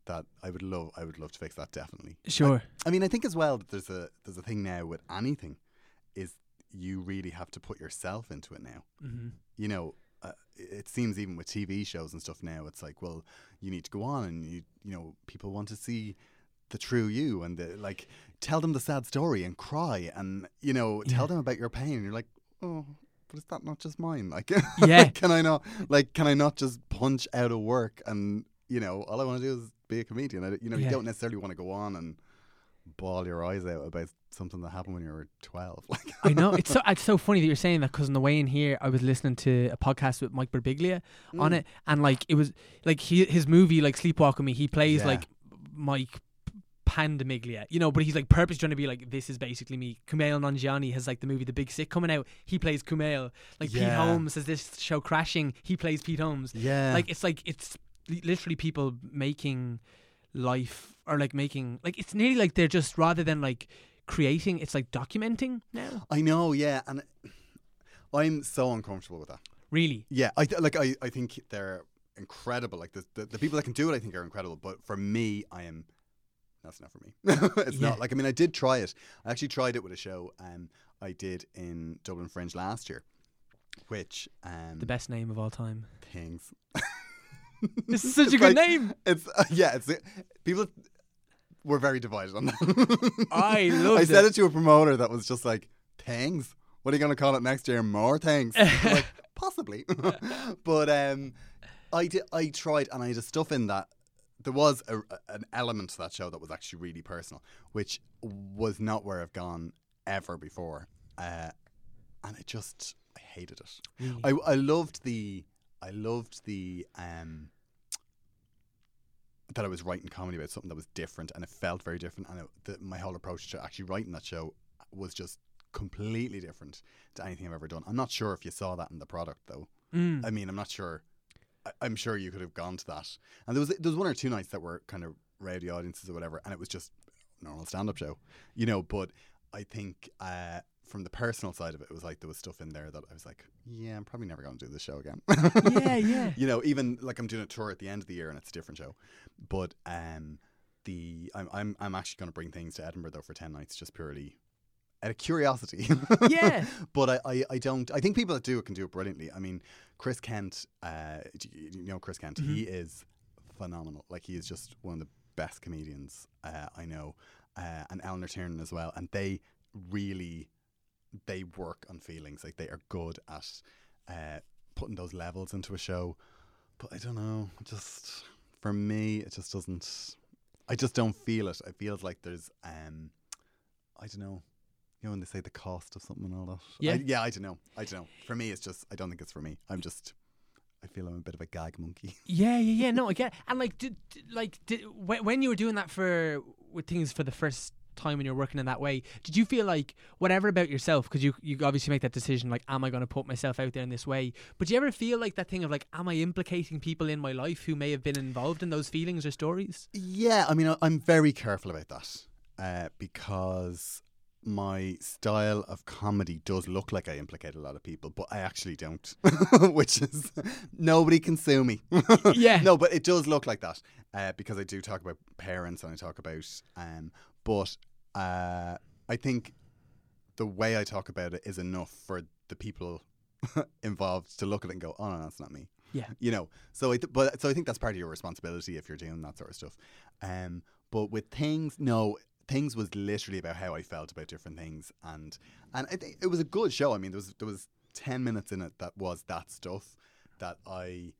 that I would love. I would love to fix that definitely. Sure. I mean, I think as well that there's a there's a thing now with anything, is you really have to put yourself into it now. Mm-hmm. You know, uh, it seems even with TV shows and stuff now, it's like, well, you need to go on and you you know people want to see the true you and the, like tell them the sad story and cry and you know tell them about your pain. And you're like, oh. But is that not just mine? Like, Yeah. can I not like? Can I not just punch out of work and you know all I want to do is be a comedian? I, you know, Yeah. you don't necessarily want to go on and bawl your eyes out about something that happened when you were twelve. Like, I know. It's so it's so funny that you're saying that because on the way in here I was listening to a podcast with Mike Birbiglia Mm. on it and like it was like he his movie like Sleepwalk with Me he plays Yeah. like Mike Pandemiglia you know but he's like purpose trying to be like this is basically me. Kumail Nanjiani has like the movie The Big Sick coming out. He plays Kumail. Like Pete Holmes has this show Crashing. He plays Pete Holmes. Yeah, like it's like it's literally people making life or like making like it's nearly like they're just rather than like creating it's like documenting now I know. Yeah, and I'm so uncomfortable with that. really Yeah, I th- like. I, I think they're incredible. Like the, the the people that can do it, I think are incredible. But for me, I am. That's not for me. it's Yeah. not like I mean I did try it. I actually tried it with a show um I did in Dublin Fringe last year, which um the best name of all time things. This is such a good like- name. It's uh, yeah. It's people were very divided on that. I loved I said it. it to a promoter that was just like things. What are you going to call it next year? More things? Like possibly, but um, I did. I tried, and I had a stuff in that. There was a- an element to that show that was actually really personal, which was not where I've gone ever before, uh, and I just I hated it. Really? I I loved the I loved the um that I was writing comedy about something that was different and it felt very different and it, the, my whole approach to actually writing that show was just completely different to anything I've ever done. I'm not sure if you saw that in the product though. Mm. I mean, I'm not sure. I, I'm sure you could have gone to that. And there was there was one or two nights that were kind of rowdy audiences or whatever, and it was just normal stand up show, you know. But I think uh, from the personal side of it, it was like there was stuff in there that I was like, yeah, I'm probably never going to do this show again. yeah, yeah. you know, even like I'm doing a tour at the end of the year and it's a different show, but um, the I'm I'm I'm actually going to bring things to Edinburgh though for ten nights just purely out of curiosity. Yeah. but I, I I don't. I think people that do it can do it brilliantly. I mean, Chris Kent, uh, you know Chris Kent, he is phenomenal. Like he is just one of the best comedians uh, I know, uh, and Eleanor Tiernan as well. And they really they work on feelings. Like they are good at uh, putting those levels into a show. But I don't know. Just for me, it just doesn't. I just don't feel it. It feels like there's um, I don't know. You know when they say the cost of something and all that. Yeah. I, yeah. I don't know. I don't know. For me, it's just I don't think it's for me. I'm just. I feel I'm a bit of a gag monkey. Yeah, yeah, yeah. No, I get. It. And like, did, like, did, when you were doing that for with things for the first time when you're working in that way. Did you feel like whatever about yourself? Because you you obviously make that decision. Like, am I going to put myself out there in this way? But do you ever feel like that thing of like, am I implicating people in my life who may have been involved in those feelings or stories? Yeah, I mean, I'm very careful about that uh, because my style of comedy does look like I implicate a lot of people, but I actually don't, which is nobody can sue me. Yeah. no, but it does look like that uh, because I do talk about parents and I talk about, um, but uh, I think the way I talk about it is enough for the people involved to look at it and go, "Oh no, that's not me." Yeah. you know. So I, th- but so I think that's part of your responsibility if you're doing that sort of stuff. Um, but with things, no, things was literally about how I felt about different things, and and I think it was a good show. I mean, there was there was ten minutes in it that was that stuff that I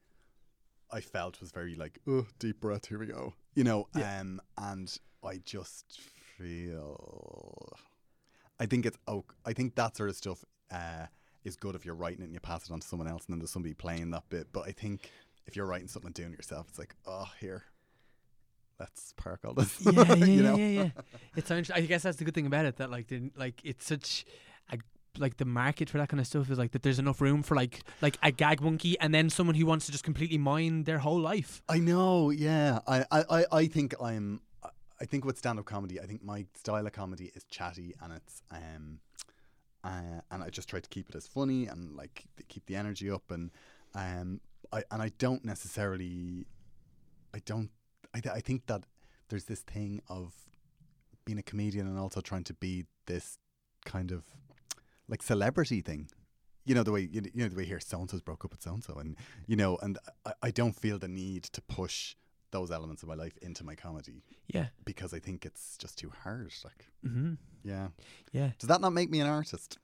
I felt was very like, oh, deep breath, here we go, you know. Um, and I just feel, I think it's oh, I think that sort of stuff uh, is good if you're writing it and you pass it on to someone else, and then there's somebody playing that bit. But I think if you're writing something and doing it yourself, it's like, oh, here, let's park all this. yeah, yeah, you know? yeah, yeah, yeah. It's so interesting. I guess that's the good thing about it that like the, like it's such like the market for that kind of stuff is like that there's enough room for like like a gag monkey and then someone who wants to just completely mine their whole life. I know, yeah. I, I, I, think I'm. I think with stand-up comedy, I think my style of comedy is chatty and it's um, uh, and I just try to keep it as funny and like keep the energy up and um, I and I don't necessarily, I don't. I, th- I think that there's this thing of being a comedian and also trying to be this kind of like celebrity thing. You know the way you know the way here so and so's broke up with so and so, and you know, and I, I don't feel the need to push those elements of my life into my comedy Yeah. because I think it's just too hard. Like, hmm yeah, Yeah. does that not make me an artist?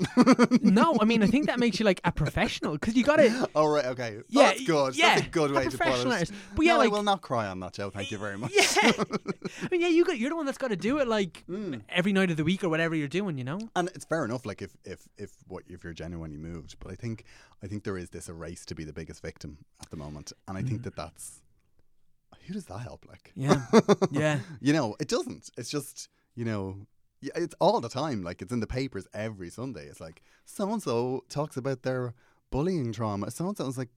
no, I mean I think that makes you like a professional because you got to. oh right, okay, Yeah, that's good. yeah, that's a good a way to put it. artist. But yeah, no, like- I will not cry on that, Joe. Thank you very much. Yeah. I mean, yeah, you got you're the one that's got to do it like Mm. every night of the week or whatever you're doing. You know. and it's fair enough like if if if what if you're genuinely moved but i think i think there is this a race to be the biggest victim at the moment and i think that that's who does that help like Yeah. Yeah. you know it doesn't it's just you know it's all the time like it's in the papers every sunday it's like so and so talks about their bullying trauma so and so is like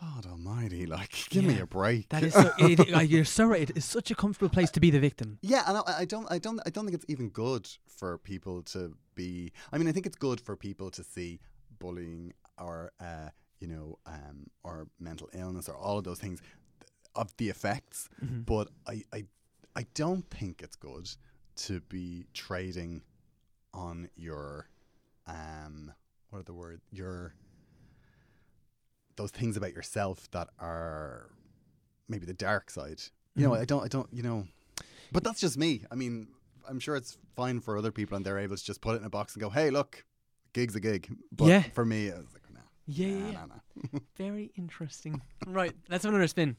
god almighty like give me a break That is so. It, like, you're so right. It's such a comfortable place to be the victim. Yeah, and I, I don't, I don't, I don't think it's even good for people to be. I mean, I think it's good for people to see bullying or, uh, you know, um, or mental illness or all of those things of the effects. But I, I, I don't think it's good to be trading on your, um, what are the word? Your those things about yourself that are maybe the dark side. You know, I don't, I don't, you know, but that's just me. I mean, I'm sure it's fine for other people and they're able to just put it in a box and go, hey, look, gig's a gig. But Yeah. for me, I was like. Yeah, nah, yeah, yeah. nah, nah. Very interesting. right, let's have another spin.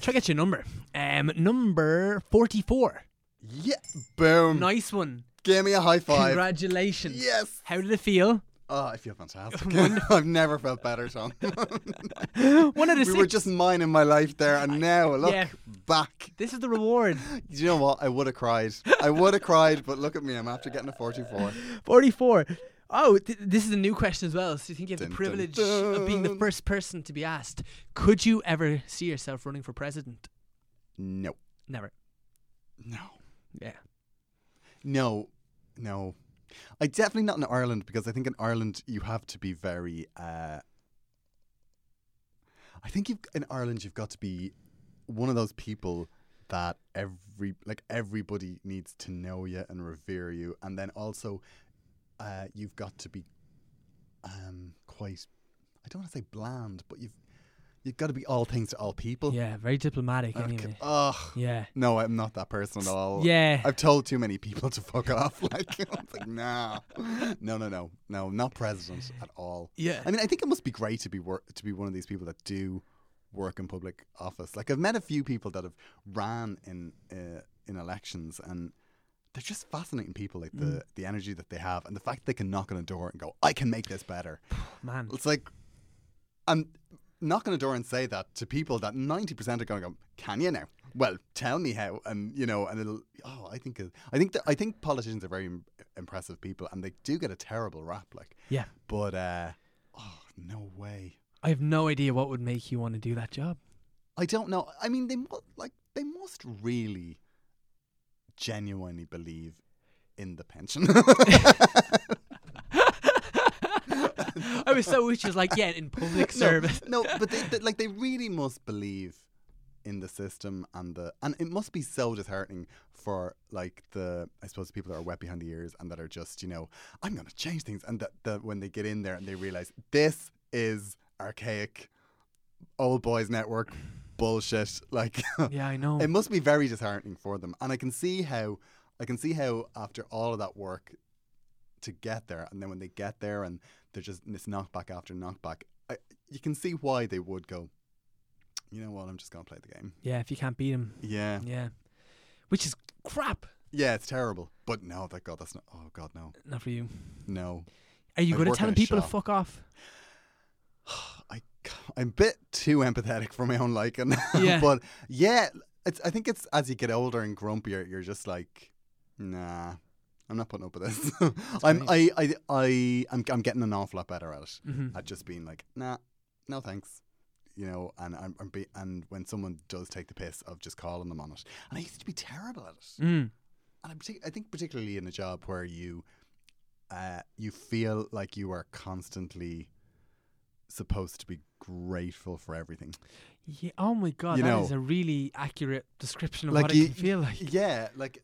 Try to get your number. Um, number forty-four. Yeah, boom. Nice one. Give me a high five. Congratulations. yes. How did it feel? Oh, I feel fantastic. I've never felt better, Tom. One of the we were six. just mining my life there, and now look Yeah. back. This is the reward. You know what? I would have cried. I would have cried, but look at me. I'm after getting a 44. Forty-four. Oh, th- this is a new question as well. So you think you have Dun, the dun, privilege of being the first person to be asked? Could you ever see yourself running for president? No. Never. No. Yeah. No, no. I definitely not in Ireland because I think in Ireland you have to be very. Uh, I think you've in Ireland you've got to be one of those people that every like everybody needs to know you and revere you, and then also uh, you've got to be um, quite. I don't want to say bland, but you've you've got to be all things to all people. Yeah. Very diplomatic. I Anyway. Ugh. Yeah. No, I'm not that person at all. Yeah. I've told too many people to fuck off. Like, it's like, nah, no, no, no, no, not president at all. Yeah. I mean, I think it must be great to be wor- to be one of these people that do work in public office. Like, I've met a few people that have ran in uh, in elections, and they're just fascinating people. Like the the energy that they have, and the fact they can knock on a door and go, "I can make this better." Man. It's like, and knock on a door and say that to people that ninety percent are going to go, "Can you now?" Well, tell me how, and you know, and it'll. Oh, I think, I think, that, I think politicians are very im- impressive people, and they do get a terrible rap, like. Yeah. But uh, oh no way. I have no idea what would make you want to do that job. I don't know. I mean, they like they must really genuinely believe in the pension. I was so which is like, yeah, in public service. No, no but they, they, like they really must believe in the system and the and it must be so disheartening for like the I suppose people that are wet behind the ears and that are just you know I'm going to change things and that, that when they get in there and they realize this is archaic old boys network bullshit like Yeah, I know. it must be very disheartening for them and I can see how I can see how after all of that work to get there and then when they get there and they're just this knockback after knockback I, you can see why they would go you know what I'm just going to play the game yeah, if you can't beat him. yeah Yeah. Which is crap. yeah it's terrible but no that god that's not oh god no Not for you. no Are you good at work telling people to fuck off? I I'm a bit too empathetic for my own liking Yeah. but yeah it's I think it's as you get older and grumpier you're just like nah I'm not putting up with this I'm I, I I I'm I'm getting an awful lot better at it hmm at just being like, nah, no thanks. You know, and I'm, I'm be, and when someone does take the piss of just calling them on it, and I used to be terrible at it. Mm. And I, partic- I think particularly in a job where you, uh, you feel like you are constantly supposed to be grateful for everything. Yeah. Oh my god, You that is know- a really accurate description of Like what you- it can feel like. Yeah, like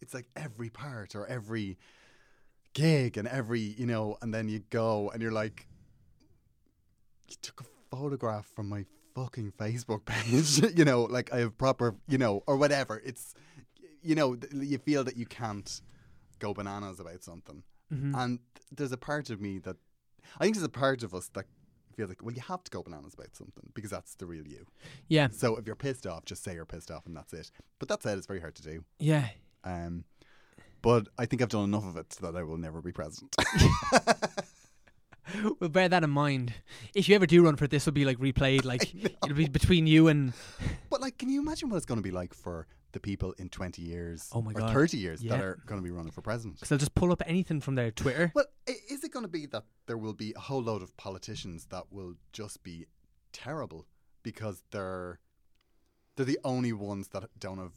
it's like every part or every gig and every you know, and then you go and you're like, you took a photograph from my fucking Facebook page, you know, like I have proper, you know, or whatever. It's, you know, th- you feel that you can't go bananas about something, Mhm. and there's a part of me that I think there's a part of us that feels like, well, you have to go bananas about something because that's the real you. Yeah. So if you're pissed off, just say you're pissed off, and that's it. But that said, it's very hard to do. Yeah. Um, but I think I've done enough of it so that I will never be president. Well, bear that in mind. If you ever do run for it, this will be like replayed. Like it'll be between you and but like, can you imagine what it's going to be like for the people in 20 years Oh my or God. 30 years that are going to be running for president? because they'll just pull up anything from their Twitter. Well, is it going to be that there will be a whole load of politicians that will just be terrible because they're they're the only ones that don't have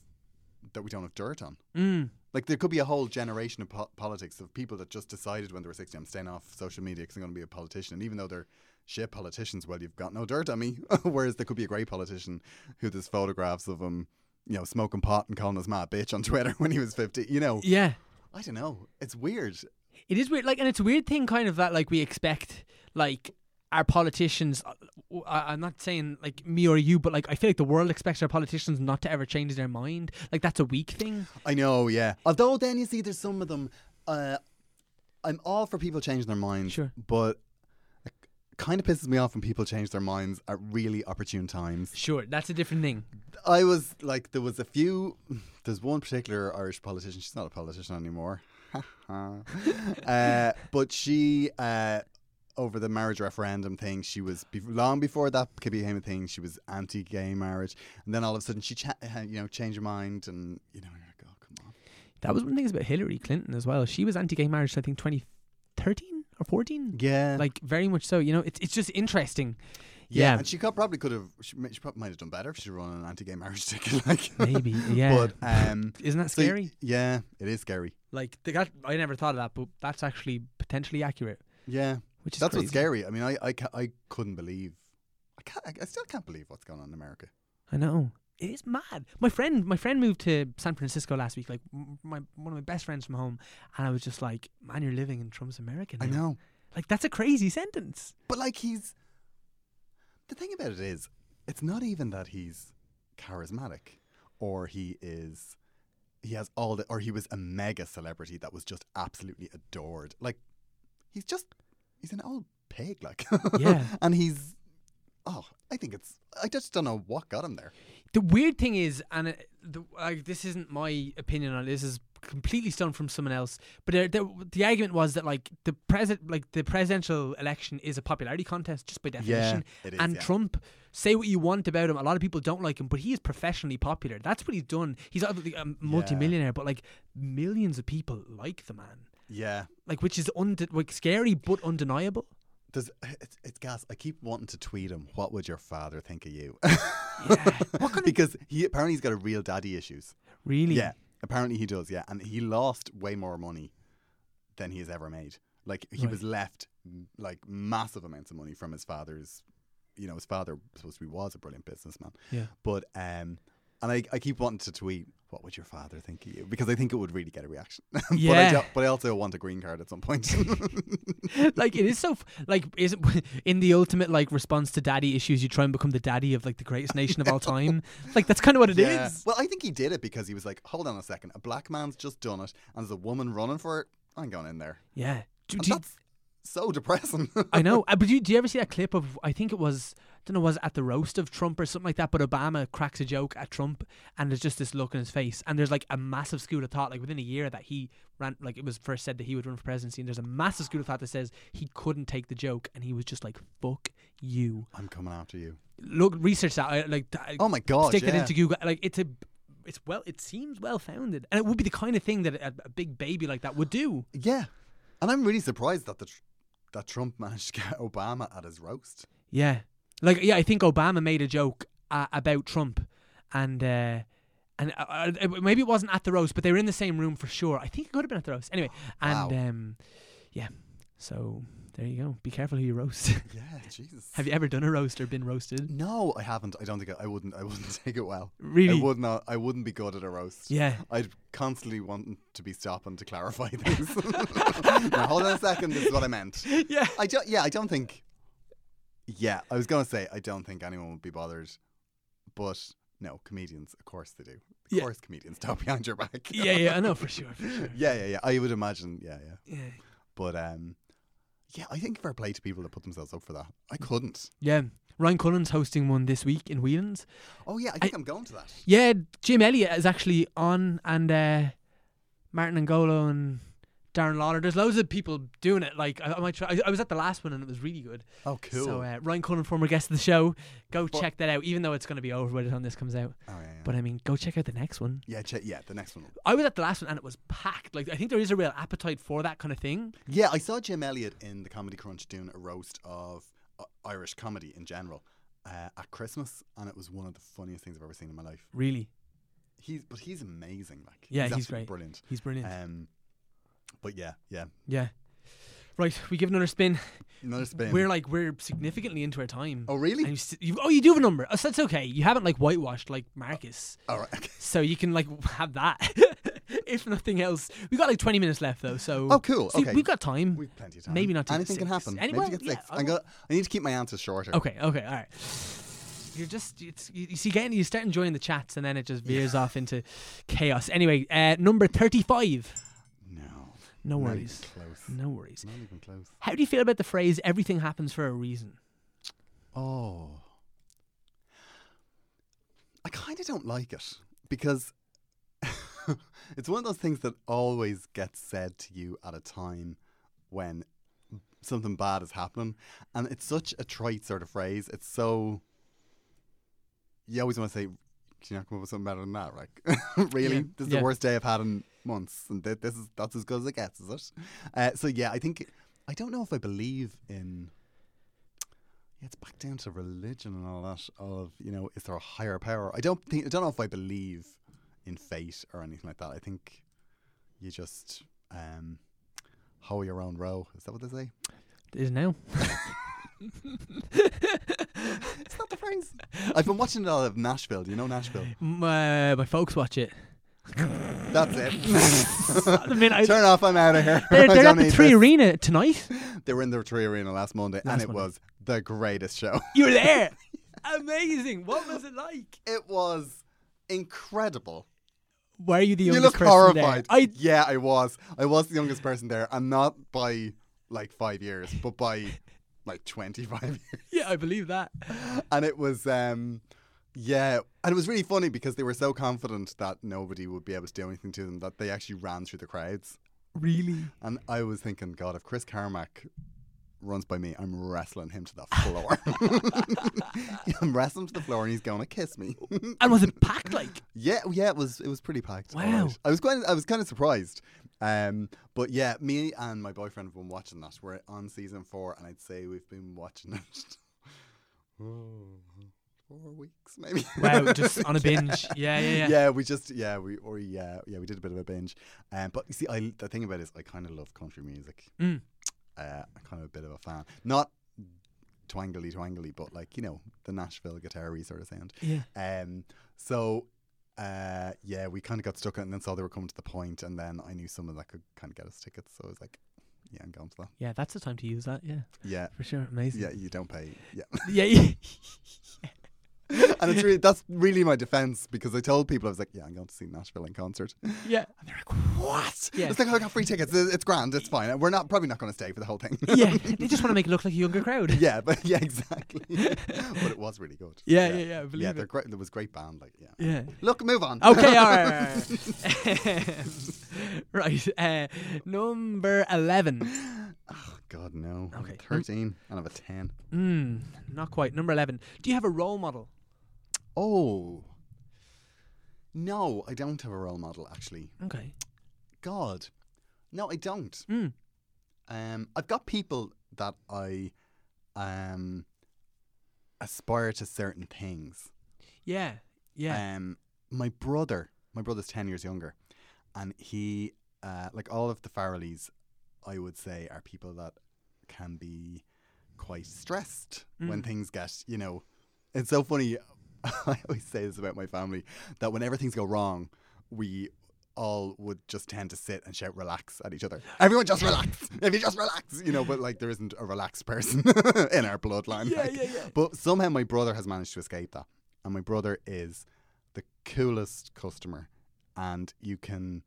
that we don't have dirt on? Mm. Like there could be a whole generation of po- politics of people that just decided when they were 60, I'm staying off social media because I'm going to be a politician. And even though they're shit politicians, well, you've got no dirt on me. Whereas there could be a great politician who there's photographs of him, you know, smoking pot and calling us mad bitch on Twitter when he was 50. You know, Yeah. I don't know. It's weird. It is weird, like, and it's a weird thing, kind of that, like, we expect, like, our politicians. uh, I, I'm not saying like me or you, but like, I feel like the world expects our politicians not to ever change their mind. Like, that's a weak thing. I know, yeah. Although then you see there's some of them, uh, I'm all for people changing their minds. Sure. But kind of pisses me off when people change their minds at really opportune times. Sure, that's a different thing. I was like, there was a few. There's one particular Irish politician. She's not a politician anymore. uh, but she, uh, over the marriage referendum thing, she was be- long before that became a thing. She was anti-gay marriage, and then all of a sudden she, cha- uh, you know, changed her mind, and you know, you're like, oh, come on. That was one of the things about Hillary Clinton as well. She was anti-gay marriage, I think, 2013 or 14. Yeah, Like very much so. You know, it's it's just interesting. yeah, yeah. and she could, probably could have. She, she probably might have done better if she'd run an anti-gay marriage ticket, like Maybe, yeah. But um, Isn't that so scary? yeah, it is scary. like the guy, I never thought of that, but that's actually potentially accurate, Yeah, which is That's crazy. what's scary. I mean, I I, ca- I couldn't believe. I can't. I, I still can't believe what's going on in America. I know. It is mad. My friend, my friend moved to San Francisco last week. Like my one of my best friends from home, and I was just like, "Man, you're living in Trump's America." I know, Like that's a crazy sentence. but like he's. The thing about it is, it's not even that he's charismatic, or he is. He has all the, or he was a mega celebrity that was just absolutely adored. Like, he's just, he's an old pig, like. Yeah. and he's, oh, I think it's. I just don't know what got him there. The weird thing is, and it, the, like, this isn't my opinion on it, this is completely stolen from someone else. But there, there, the argument was that like the president, like the presidential election, is a popularity contest just by definition. Yeah, it is, and yeah. Trump, say what you want about him, a lot of people don't like him, but he is professionally popular. That's what he's done. He's obviously a multimillionaire, but like millions of people like the man. Yeah. Like, which is unde- like scary but undeniable. There's, it's, it's gas. I keep wanting to tweet him. What would your father think of you? Yeah. what kind because he apparently he's got a real daddy issues. really? Yeah, apparently he does. Yeah, and he lost way more money than he has ever made. Like he Right. was left like massive amounts of money from his father's. You know, his father supposed to be was a brilliant businessman. Yeah. But um, and I, I keep wanting to tweet. What would your father think of you? Because I think it would really get a reaction. but I Yeah. but I also want a green card at some point. like it is so like is it in the ultimate like response to daddy issues you try and become the daddy of like the greatest nation of all time like that's kind of what it is. Yeah. Well, I think he did it because he was like, hold on a second, a black man's just done it, and there's a woman running for it. I'm going in there. yeah do, do that's so depressing. I know uh, but do you, do you ever see that clip of I think it was I don't know was it at the roast of Trump or something like that but Obama cracks a joke at Trump and there's just this look on his face and there's like a massive school of thought like within a year that he ran like it was first said that he would run for presidency and there's a massive school of thought that says he couldn't take the joke and he was just like fuck you I'm coming after you. look research that I, like Oh my god! stick yeah. it into Google. Like it's a, it's well, it seems well founded, and it would be the kind of thing that a, a big baby like that would do. Yeah, and I'm really surprised that the tr- that Trump managed to get Obama at his roast. Yeah, like yeah, I think Obama made a joke uh, about Trump, and uh, and uh, uh, maybe it wasn't at the roast, but they were in the same room for sure. I think it could have been at the roast. Anyway, and Wow. um, yeah, so there you go. Be careful who you roast. Yeah, Jesus. have you ever done a roast or been roasted? No, I haven't. I don't think I, I wouldn't. I wouldn't take it well. Really? I would not. I wouldn't be good at a roast. Yeah. I'd constantly want to be stopping to clarify things. now, hold on a second. This is what I meant. Yeah. I don't. Yeah, I don't think. Yeah, I was gonna say I don't think anyone would be bothered, but no, comedians, of course they do. Of Yeah. course, comedians talk behind your back. Yeah, yeah, I know for sure. For sure. yeah, yeah, yeah. I would imagine. Yeah, yeah. Yeah. But um, yeah, I think fair play to people that put themselves up for that. I couldn't. Yeah. Ryan Cullen's hosting one this week in Whelan's. Oh yeah, I think I, am going to that. Yeah, Jim Elliott is actually on, and uh, Martin Angolo and Darren Lawler. There's loads of people doing it. Like I, I might try. I, I was at the last one and it was really good. Oh, cool. So uh, Ryan Cullen, former guest of the show, go But- check that out. Even though it's going to be over by the time this comes out, oh yeah, yeah. but I mean, go check out the next one. yeah, che- yeah. The next one. I was at the last one and it was packed. Like I think there is a real appetite for that kind of thing. Yeah, I saw Jim Elliott in the Comedy Crunch doing a roast of uh, Irish comedy in general uh, at Christmas, and it was one of the funniest things I've ever seen in my life. Really, He's but he's amazing. Like Yeah, he's absolutely great. brilliant. he's brilliant. Um, but yeah, yeah. yeah. Right, we give another spin. Another spin. We're like we're significantly into our time. oh really? And you st- you, oh, you do have a number. Oh, so that's okay. You haven't like whitewashed like Marcus. All right. Okay. So you can like have that. if nothing else, we got like twenty minutes left though. So Oh, cool. see, Okay. we've got time. We've plenty of time. Maybe not to Anything can six. happen. Any- Maybe well, get yeah, six. I I'm will- I need to keep my answers shorter. okay, okay, all right. You're just it's, you, you see getting you start enjoying the chats and then it just veers off into chaos. Anyway, uh, number thirty-five. No. No worries. No worries. Not even close. How do you feel about the phrase "everything happens for a reason"? Oh. I kind of don't like it because it's one of those things that always gets said to you at a time when something bad is happening. And it's such a trite sort of phrase. It's so. You always want to say, can you not come up with something better than that? Like, really? Yeah, This is yeah. the worst day I've had in months. And th- this is that's as good as it gets, is it? Uh, so, yeah, I think. I don't know if I believe in yeah, it's back down to religion and all that. Of you know, is there a higher power? I don't think. I don't know if I believe in fate or anything like that. I think you just um, hoe your own row. Is that what they say? It is now. It's not the phrase. I've been watching a lot of Nashville. Do you know Nashville? My, my folks watch it. That's it. I mean, I, Turn off. I'm out of here. they're they're at the 3 this. Arena tonight. They were in the 3Arena last Monday, Last and it Monday. was the greatest show. You were there. Amazing. What was it like? It was incredible. Were you the You youngest look person horrified. there? I yeah, I was. I was the youngest person there, and not by like five years, but by like twenty five years. yeah, I believe that. And it was, um, Yeah, and it was really funny because they were so confident that nobody would be able to do anything to them that they actually ran through the crowds. Really? And I was thinking, God, if Chris Carmack runs by me, I'm wrestling him to the floor. I'm wrestling to the floor, and he's going to kiss me. And was it packed like? yeah, yeah, it was it was pretty packed. Wow. right. I was quite I was kind of surprised. Um, but yeah, me and my boyfriend have been watching that. We're on season four, and I'd say we've been watching it. Four weeks, maybe. Wow, just on a binge. Yeah, yeah, yeah. Yeah, we just yeah we or yeah yeah we did a bit of a binge, um, but you see, I the thing about it is I kind of love country music. Mm. Uh, I'm kind of a bit of a fan, not twangly twangly, but like you know the Nashville guitar sort of sound. Yeah. Um, so uh, yeah, we kind of got stuck it and then saw they were coming to the point, and then I knew someone that could kind of get us tickets, so I was like, yeah, I'm going to that. Yeah, that's the time to use that. Yeah, Yeah. for sure. Amazing. Yeah, you don't pay. Yeah, Yeah. yeah. and it's really that's really my defense because I told people I was like, yeah, I'm going to see Nashville in concert. yeah. And they're like, what? Yeah. It's like, oh, I got free tickets. It's grand. It's fine. We're not probably not going to stay for the whole thing. Yeah. They just want to make it look like a younger crowd. yeah, but yeah, exactly. but it was really good. Yeah, yeah, yeah, I believe yeah, it. they're great. There was great band. Like, yeah. Yeah. Look, move on. Okay, all right. All right. right. Uh, number 11. Oh, God, no. I'm Okay. 13 and I have a 10. Mm, not quite. Number 11. Do you have a role model? Oh. No, I don't have a role model, actually. Okay. God. No, I don't. Mm. Um, I've got people that I um, aspire to certain things. Yeah. Yeah. Um, my brother, my brother's ten years younger, and he, uh, like all of the Farrellys, I would say are people that can be quite stressed when Mm. things get, you know, it's so funny. I always say this about my family that whenever things go wrong, we all would just tend to sit and shout relax at each other. Everyone just relax. If you just relax, you know, but like there isn't a relaxed person in our bloodline. Yeah, like. yeah, yeah. But somehow my brother has managed to escape that. And my brother is the coolest customer. And you can,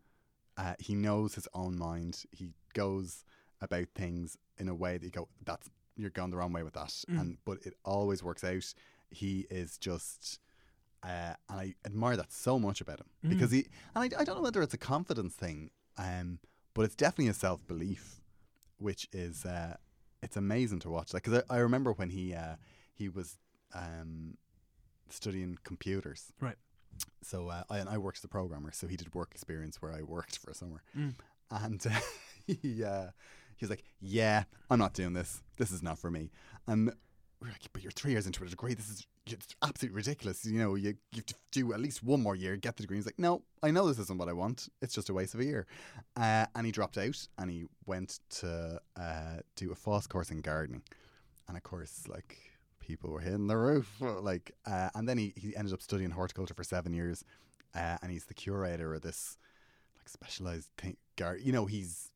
uh, he knows his own mind. He goes about things in a way that you go, that's, you're going the wrong way with that. Mm. And, but it always works out. He is just, uh, and I admire that so much about him Mm. because he, and I, I don't know whether it's a confidence thing, um, but it's definitely a self belief, which is, uh, it's amazing to watch. Like, cause I, I remember when he, uh, he was, um, studying computers. Right. So uh, I and I worked as a programmer, so he did work experience where I worked for a summer, Mm. and uh, he uh, he was like, "Yeah, I'm not doing this. This is not for me." And we like, "But you're three years into a degree. This is it's absolutely ridiculous. You know, you, you have to do at least one more year, get the degree." He's like, "No, I know this isn't what I want. It's just a waste of a year." Uh, and he dropped out, and he went to uh, do a FÁS course in gardening, and of course, like people were hitting the roof. Like, uh, and then he, he ended up studying horticulture for seven years, uh, and he's the curator of this like specialized thing. Gar- you know, he's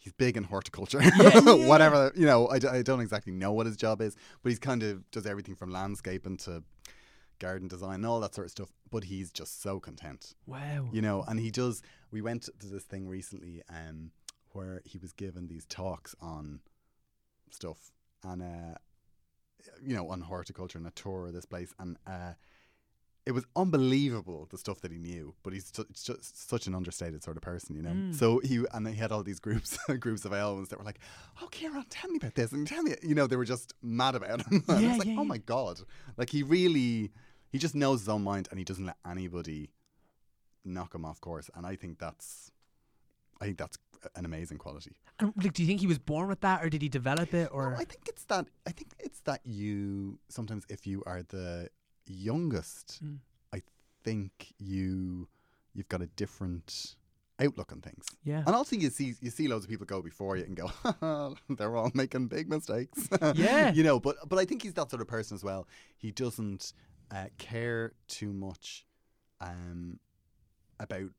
he's big in horticulture. yeah, yeah. Whatever, you know, I don't exactly know what his job is, but he's kind of does everything from landscaping to garden design and all that sort of stuff. But he's just so content wow. you know and he does we went to this thing recently um where he was given these talks on stuff and uh you know on horticulture and a tour of this place and uh it was unbelievable the stuff that he knew, but he's ju- just such an understated sort of person, you know. Mm. So he and he had all these groups groups of elves that were like, "Oh, Kieran, tell me about this," and tell me, you know, they were just mad about him. Yeah, it's like, yeah, oh yeah. my god, like he really, he just knows his own mind, and he doesn't let anybody knock him off course. And I think that's, I think that's an amazing quality. And, like, do you think he was born with that, or did he develop it, or? No, I think it's that. I think it's that you sometimes, if you are the youngest, Mm. I think you you've got a different outlook on things. yeah. And also, you see you see loads of people go before you and go, they're all making big mistakes. Yeah. you know. But but I think he's that sort of person as well. He doesn't uh, care too much um, about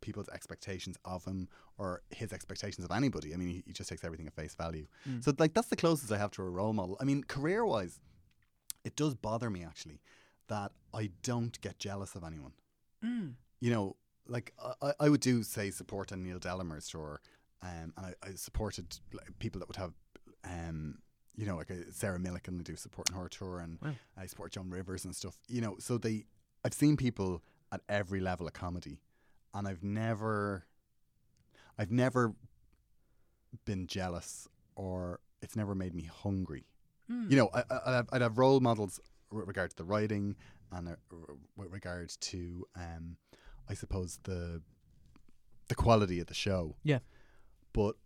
people's expectations of him or his expectations of anybody. I mean, he, he just takes everything at face value. Mm. So like that's the closest I have to a role model. I mean, career wise, it does bother me actually that I don't get jealous of anyone Mm. you know, like I, I would do say support a Neil Delamere's tour, um, and I, I supported like, people that would have, um, you know, like uh, Sarah Millican, I do supporting her tour, and Wow. I support Joan Rivers and stuff. You know, so they, I've seen people at every level of comedy, and I've never, I've never been jealous or it's never made me hungry. Hmm. You know, I, I, I'd, have, role models with regard to the writing and with regard to, um, I suppose the the quality of the show. Yeah. But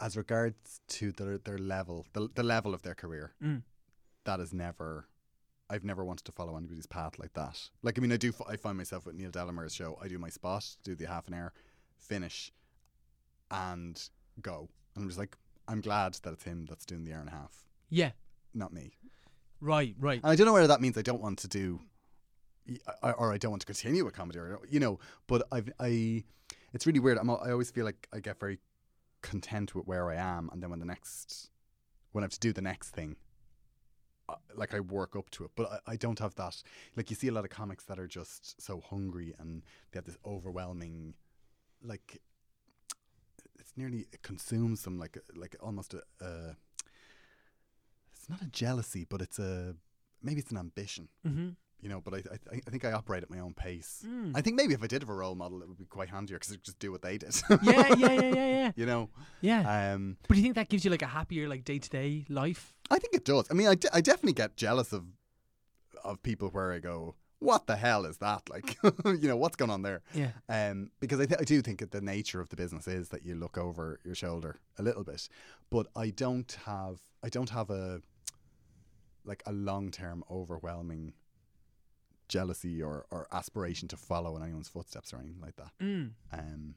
as regards to their their level, the the level of their career, Mm. that is never. I've never wanted to follow anybody's path like that. Like, I mean, I do. f- I find myself with Neil Delamere's show. I do my spot, do the half an hour, finish, and go. And I'm just like, I'm glad that it's him that's doing the hour and a half, Yeah. Not me. Right. Right. And I don't know whether that means I don't want to do, or I don't want to continue with comedy, or you know. But I've, I, it's really weird. I'm, I always feel like I get very content with where I am, and then when the next, when I have to do the next thing, uh, like I work up to it. But I, I don't have that. Like you see a lot of comics that are just so hungry, and they have this overwhelming, like. It's nearly it consumes them like like almost a. a it's not a jealousy, but it's a maybe it's an ambition, mm-hmm. you know. But I I, I think I operate at my own pace. Mm. I think maybe if I did have a role model, it would be quite handier because I just do what they did. yeah. Yeah. Yeah. Yeah. Yeah. you know. Yeah. Um, but do you think that gives you like a happier like day to day life? I think it does. I mean, I, de- I definitely get jealous of of people where I go, what the hell is that? Like, you know, what's going on there? Yeah. Um, because I, th- I do think that the nature of the business is that you look over your shoulder a little bit, but I don't have I don't have a like a long term overwhelming jealousy or, or aspiration to follow in anyone's footsteps or anything like that. Mm. Um,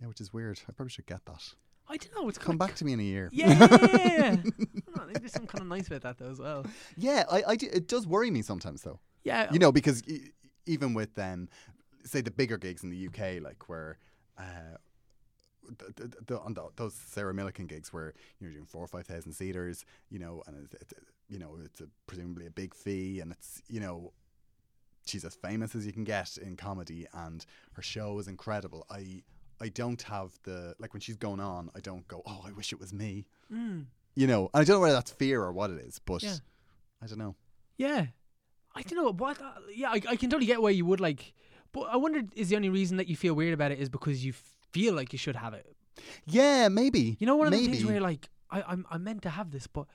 yeah, which is weird. I probably should get that. I don't know. It's Come back to me in a year. Yeah, I think there's something kind of nice about that though as well. Yeah, I, I do, it does worry me sometimes though. Yeah, you know, because e- even with um, say the bigger gigs in the UK, like where. Uh, the, the, on the, those Sarah Millican gigs where you're doing four or five thousand seaters, you know, and it's, it's you know it's a, presumably a big fee, and it's you know she's as famous as you can get in comedy, and her show is incredible. I I don't have the like when she's going on, I don't go, oh, I wish it was me, Mm. you know. And I don't know whether that's fear or what it is, but Yeah. I don't know. yeah. I don't know what. Uh, yeah, I, I can totally get why you would like, but I wonder is the only reason that you feel weird about it is because you feel like you should have it. Yeah, maybe. You know, one of maybe. the things where you're like, I, I'm I'm meant to have this, but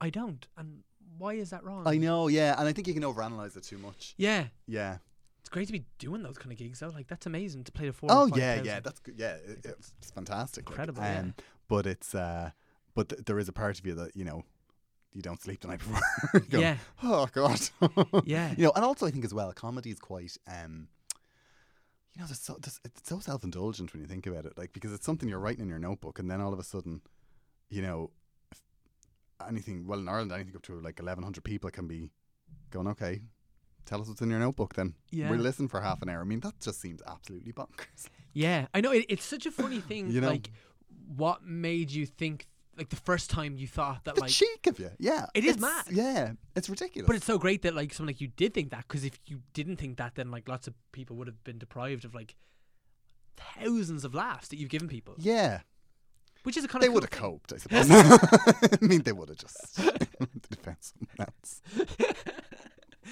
I don't, and why is that wrong? I know, yeah, and I think you can overanalyze it too much. Yeah, Yeah. it's great to be doing those kind of gigs though. Like that's amazing to play the four. Oh yeah, yeah, that's good. Yeah, it, it's, it's fantastic. like, incredible, yeah. But it's uh, but th- there is a part of you that you know you don't sleep the night before. You go, Yeah. Oh God. Yeah. You know, and also I think as well, comedy is quite um. You know, there's so, there's, it's so self-indulgent when you think about it, like because it's something you're writing in your notebook, and then all of a sudden, you know, anything. Well, in Ireland, anything up to like 1,100 people can be going. Okay, tell us what's in your notebook. Then Yeah. we'll listen for half an hour. I mean, that just seems absolutely bonkers. Yeah, I know. It, it's such a funny thing. You know? Like, what made you think? Like the first time you thought that, the like, cheek of you, yeah, It is It's- mad. Yeah, it's ridiculous. but it's so great that like something like you did think that because if you didn't think that, then like lots of people would have been deprived of like thousands of laughs that you've given people, yeah, which is a kind they of they would have coped, I suppose. I mean, they would have just defend someone else.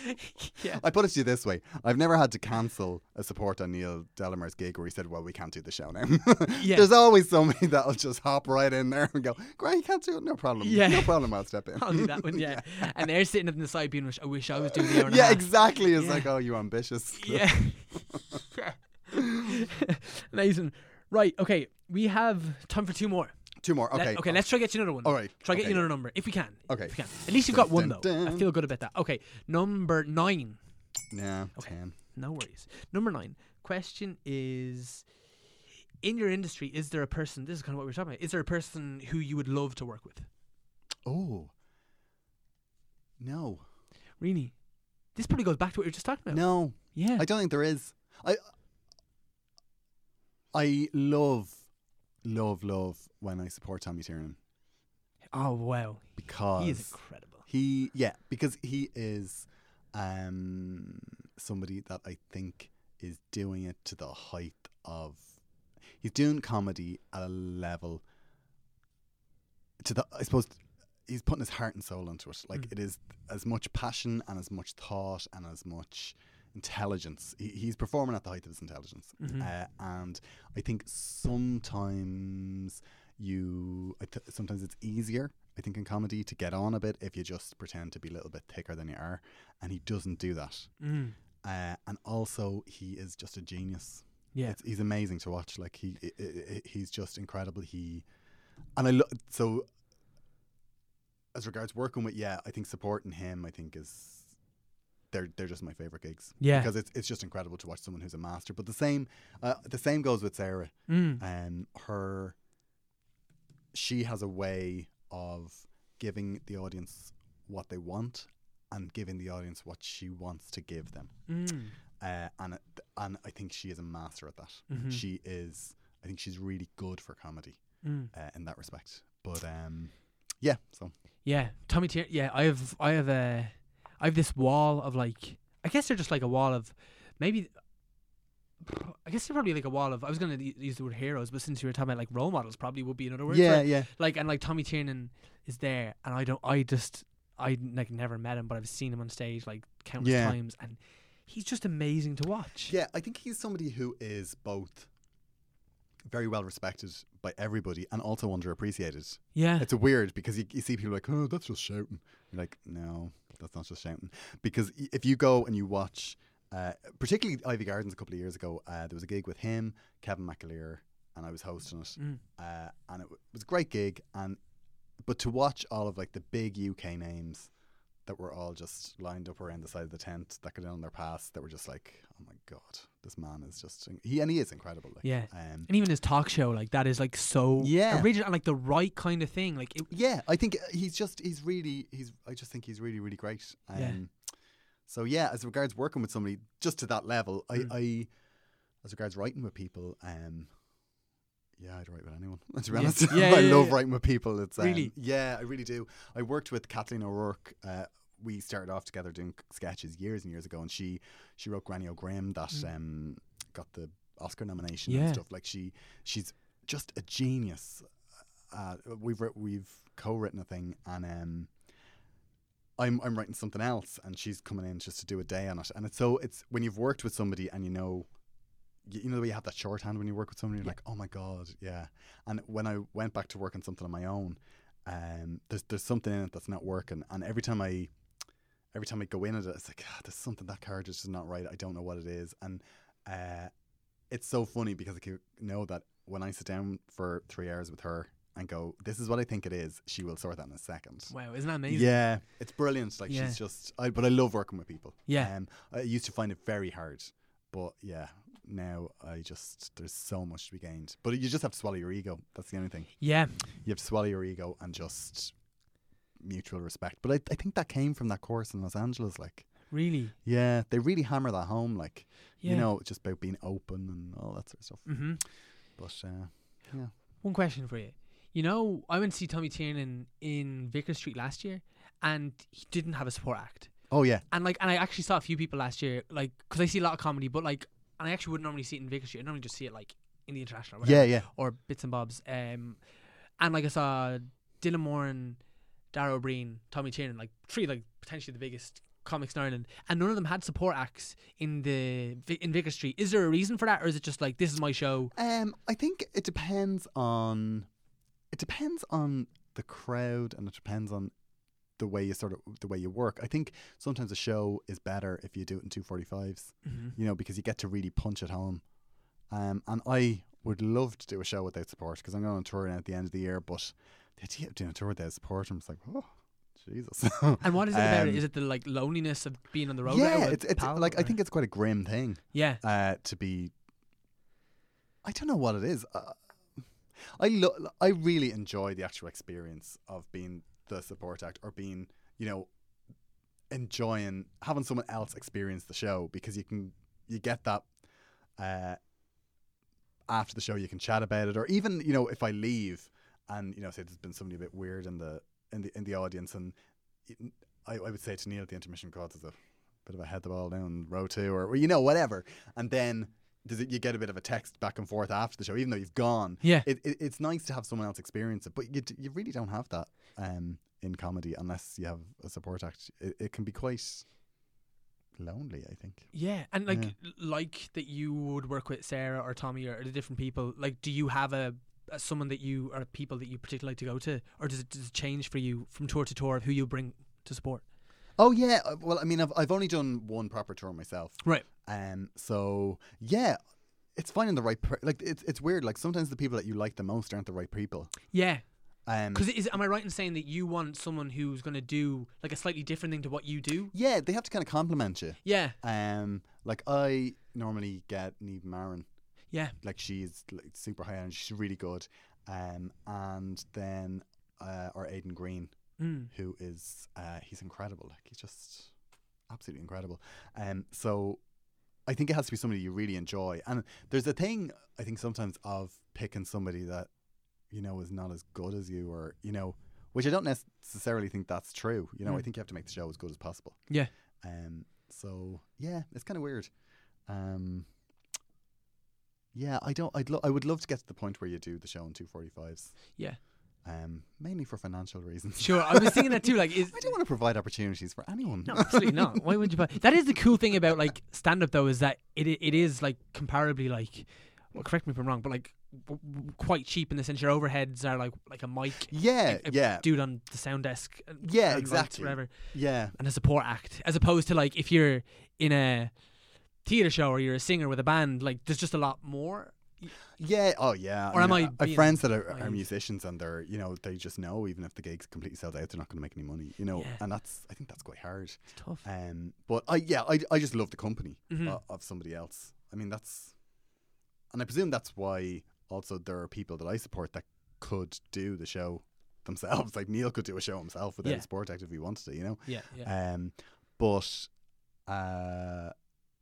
yeah, I put it to you this way: I've never had to cancel a support on Neil Delamere's gig where he said, "Well, we can't do the show now." Yeah. There's always somebody that'll just hop right in there and go, "Great, you can't do it. No problem. Yeah. no problem. I'll step in." I'll do that one. Yeah, and they're sitting at the side being, "I wish I was doing the hour and yeah, exactly. It's Yeah. like, "Oh, you ambitious." Yeah. Amazing. Right. Okay. We have time for two more. Two more. Let- Okay. okay. Uh, let's try get you another one. All right, Try get okay. you another number if we can. Okay. If we can. At least you've Dun, got one dun, though. I feel good about that. Okay. Number nine. Yeah. Okay. Ten. No worries. Number nine. Question is. In your industry, is there a person? This is kind of what we we're talking about. Is there a person who you would love to work with? Oh. No. Really? This probably goes back to what you were just talking about. No. Yeah. I don't think there is. I I love, love, love when I support Tommy Tiernan oh wow. because He is incredible. he yeah because he is um somebody that I think is doing it to the height of he's doing comedy at a level to the I suppose he's putting his heart and soul into it. Like Mm. it is as much passion and as much thought and as much intelligence. He, he's performing at the height of his intelligence, Mhm. uh, and I think sometimes you, I th- sometimes it's easier. I think in comedy to get on a bit if you just pretend to be a little bit thicker than you are, and he doesn't do that. Mm. Uh, and also, he is just a genius. Yeah. It's, he's amazing to watch. Like he, i i he's just incredible. He, and I look so. As regards working with, yeah, I think supporting him, I think is, they're they're just my favorite gigs. Yeah. because it's it's just incredible to watch someone who's a master. But the same, uh, the same goes with Sarah. Mm. Um, her, she has a way of giving the audience what they want and giving the audience what she wants to give them Mm. uh, and and I think she is a master at that. Mhm. She is. I think she's really good for comedy Mm. uh, in that respect. But um, yeah. So Yeah, Tommy Tier. Yeah, I have, I have a, I have this wall of like, I guess they're just like a wall of, maybe. I guess they're probably like a wall of. I was gonna use the word heroes, but since you were talking about like role models, probably would be another word. yeah, yeah, Like and like Tommy Tiernan is there, and I don't. I just I like never met him, but I've seen him on stage like countless Yeah. times, and he's just amazing to watch. yeah. I think he's somebody who is both very well respected by everybody and also underappreciated. yeah, It's a weird because you, you see people like, oh, that's just shouting. You're like, no, that's not just shouting. Because if you go and you watch, uh, particularly Iveagh Gardens a couple of years ago, uh, there was a gig with him, Kevin McAleer, and I was hosting it. Mm. uh, and it w- was a great gig. And but to watch all of like the big UK names that were all just lined up around the side of the tent that got in on their pass, that were just like, oh my god, this man is just he and he is incredible. Like, Yeah. um, and even his talk show like that is like so Yeah. original and like the right kind of thing. Like it, yeah. I think uh, he's just he's really he's I just think he's really really great. Um, Yeah. So yeah, as regards working with somebody just to that level, I, Mm. I as regards writing with people, um, yeah, I'd write with anyone. To be Yeah. honest, Yeah, I yeah, love yeah. writing with people. It's um, Really? yeah, I really do. I worked with Kathleen O'Rourke. Uh, we started off together doing sketches years and years ago, and she she wrote Granny O'Grimm that um, got the Oscar nomination Mm. Yeah. and stuff. Like she she's just a genius. Uh, we've we've co-written a thing, and um, I'm I'm writing something else, and she's coming in just to do a day on it. And it's so it's when you've worked with somebody and you know, you, you know the way you have that shorthand when you work with somebody. You're Yeah. like, oh my god, yeah. And when I went back to work on something on my own, um, there's there's something in it that's not working, and every time I every time I go in at it, it's like ah, there's something that card is just not right. I don't know what it is, and uh, it's so funny because I can know that when I sit down for three hours with her and go, this is what I think it is, she will sort that in a second. wow, isn't that amazing? Yeah, it's brilliant. Like Yeah. she's just, I, but I love working with people. Yeah. um, I used to find it very hard, but yeah, now I just there's so much to be gained. But you just have to swallow your ego. That's the only thing. yeah, You have to swallow your ego and just mutual respect. But I, I think that came from that course in Los Angeles. Like, really. yeah, they really hammer that home. Like, Yeah. you know, just about being open and all that sort of stuff. hmm But uh, yeah, One question for you. You know, I went to see Tommy Tiernan in Vicar Street last year, and he didn't have a support act. oh yeah, And like, and I actually saw a few people last year, like, because I see a lot of comedy, but like, and I actually wouldn't normally see it in Vicar Street. I normally just see it like in the international, or yeah, whatever, yeah. or bits and bobs. Um, and like I saw Dylan Moran and Dara Ó Briain, Tommy Tiernan, like three like potentially the biggest comics in Ireland, and none of them had support acts in the in Vicar Street. Is there a reason for that, or is it just like this is my show? Um, I think it depends on it depends on the crowd and it depends on the way you sort of the way you work. I think sometimes a show is better if you do it in two forty fives, Mm-hmm. you know, because you get to really punch it home. Um, and I would love to do a show without support because I'm going on tour now at the end of the year. But the idea of doing a tour without support, I'm just like, oh, Jesus. And what is it about? Um, Is it the like loneliness of being on the road? yeah, with it's, it's like I think it's quite a grim thing. yeah, uh, to be. I don't know what it is. Uh, I lo- I really enjoy the actual experience of being the support act or being, you know, enjoying having someone else experience the show because you can you get that uh, after the show you can chat about it or even you know if I leave and you know say there's been somebody a bit weird in the in the in the audience and it- I, I would say to Neil at the intermission there's a bit of a head the ball down row two or, or you know whatever and then does it, you get a bit of a text back and forth after the show even though you've gone yeah, it, it, it's nice to have someone else experience it but you, you really don't have that um, in comedy unless you have a support act. It, it can be quite lonely. I think. Yeah, and like Yeah. like that you would work with Sarah or Tommy or the different people. Like, do you have a, a someone that you are people that you particularly like to go to, or does it, does it change for you from tour to tour of who you bring to support? Oh yeah. uh, Well, I mean, I've I've only done one proper tour myself. Right. Um. So yeah, it's finding the right. Per- like it's it's weird. Like sometimes the people that you like the most aren't the right people. Yeah, Um. because is am I right in saying that you want someone who's going to do like a slightly different thing to what you do? yeah, they have to kind of compliment you. Yeah, Um. Like I normally get Niamh Marron. Yeah, Like she's like super high end. She's really good. Um. And then uh, or Aidan Green, mm. who is uh, he's incredible. Like he's just absolutely incredible. Um, so I think it has to be somebody you really enjoy. And there's a thing I think sometimes of picking somebody that you know is not as good as you, or you know, which I don't necessarily think that's true. You know, I Mm. think you have to make the show as good as possible. yeah. Um, so yeah, it's kind of weird. Um. Yeah, I don't. I'd lo- I would love to get to the point where you do the show in two forty fives. Yeah. Um, mainly for financial reasons. Sure, I was thinking that too. Like, is I don't want to provide opportunities for anyone. No, absolutely not. Why would you buy? That is the cool thing about like stand up though is that it it is like comparably like well, correct me if I'm wrong, but like w- w- quite cheap in the sense your overheads are like like a mic, yeah, a yeah, dude on the sound desk, uh, Yeah, and exactly. whatever, yeah, and a support act, as opposed to like if you're in a theater show or you're a singer with a band, like there's just a lot more. yeah. Oh, yeah. Or am I mean, I have friends that are, are musicians and they're, you know, they just know even if the gigs completely sold out, they're not going to make any money. You know, Yeah. and that's I think that's quite hard. It's tough. Um, but I yeah, I I just love the company Mhm. o- of somebody else. I mean, that's, and I presume that's why also there are people that I support that could do the show themselves. Like Neil could do a show himself without Yeah. a support act if he wanted to. You know. yeah, yeah. Um, but uh,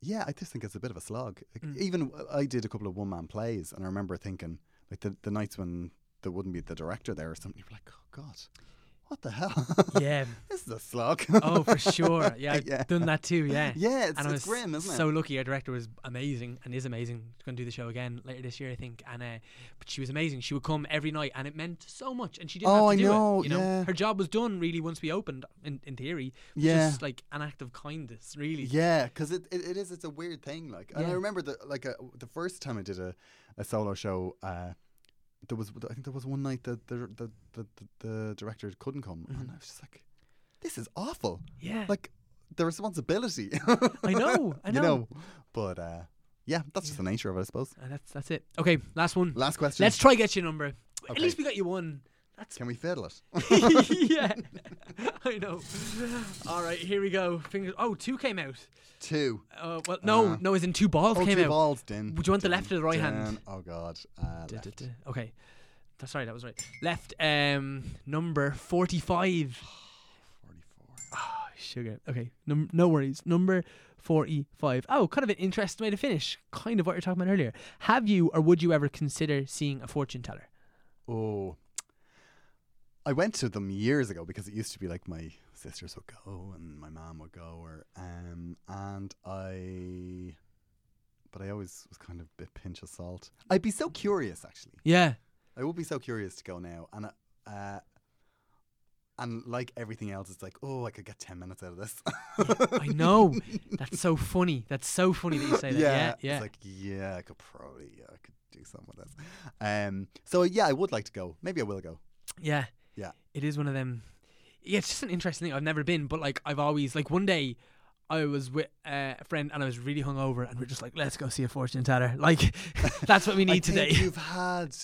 yeah, I just think it's a bit of a slog. Like, Mm. Even I did a couple of one man plays, and I remember thinking, like the the nights when there wouldn't be the director there or something, you're like, oh god, what the hell? yeah. this is a slog. Oh, for sure. Yeah, I've Yeah. done that too. Yeah. yeah, it's, and I was grim, isn't so lucky. Our director was amazing and is amazing. She's going to do the show again later this year, I think. And uh, but she was amazing. She would come every night, and it meant so much. And she didn't Oh, have to I do know, it. You know, yeah. her job was done really once we opened. In in theory, It Yeah. just like an act of kindness, really. Yeah, because it, it, it is. It's a weird thing. Like, and I remember the like uh, the first time I did a, a solo show. Uh, there was I think there was one night that the the the, the, director couldn't come, and I was just like, "This is awful." Yeah, Like the responsibility. I know, I know. You know. but uh, yeah, that's just the nature of it, I suppose. And that's that's it. Okay, last one. Last question. Let's try get your number. At least we got you one. That's Can we fiddle it? yeah, I know. All right, here we go. Fingers. Oh, two came out. Two. Uh, well, no, Uh, no, as in two balls Oh, came two out. balls. Din. Would you want the left or the right hand? Oh God. Uh, Duh, left. duh, duh. Okay. That's right, that was right. Left um number 45. Forty-four. Oh, sugar. Okay. Num- no worries. Number 45. Oh, kind of an interesting way to finish. Kind of what you're talking about earlier. Have you or would you ever consider seeing a fortune teller? Oh. I went to them years ago because it used to be like my sisters would go and my mom would go, or um, and I, but I always was kind of a bit pinch of salt. I'd be so curious, actually. Yeah. I would be so curious to go now, and uh, and like everything else, it's like, oh, I could get ten minutes out of this. I know. That's so funny. That's so funny that you say that. Yeah, yeah. It's like, yeah, I could probably, yeah, I could do something with this. Um, so yeah, I would like to go. Maybe I will go. Yeah. Yeah. It is one of them. Yeah, it's just an interesting thing. I've never been, but like I've always like one day I was with uh, a friend and I was really hungover and we're just like, let's go see a fortune teller. Like that's what we need today. you've had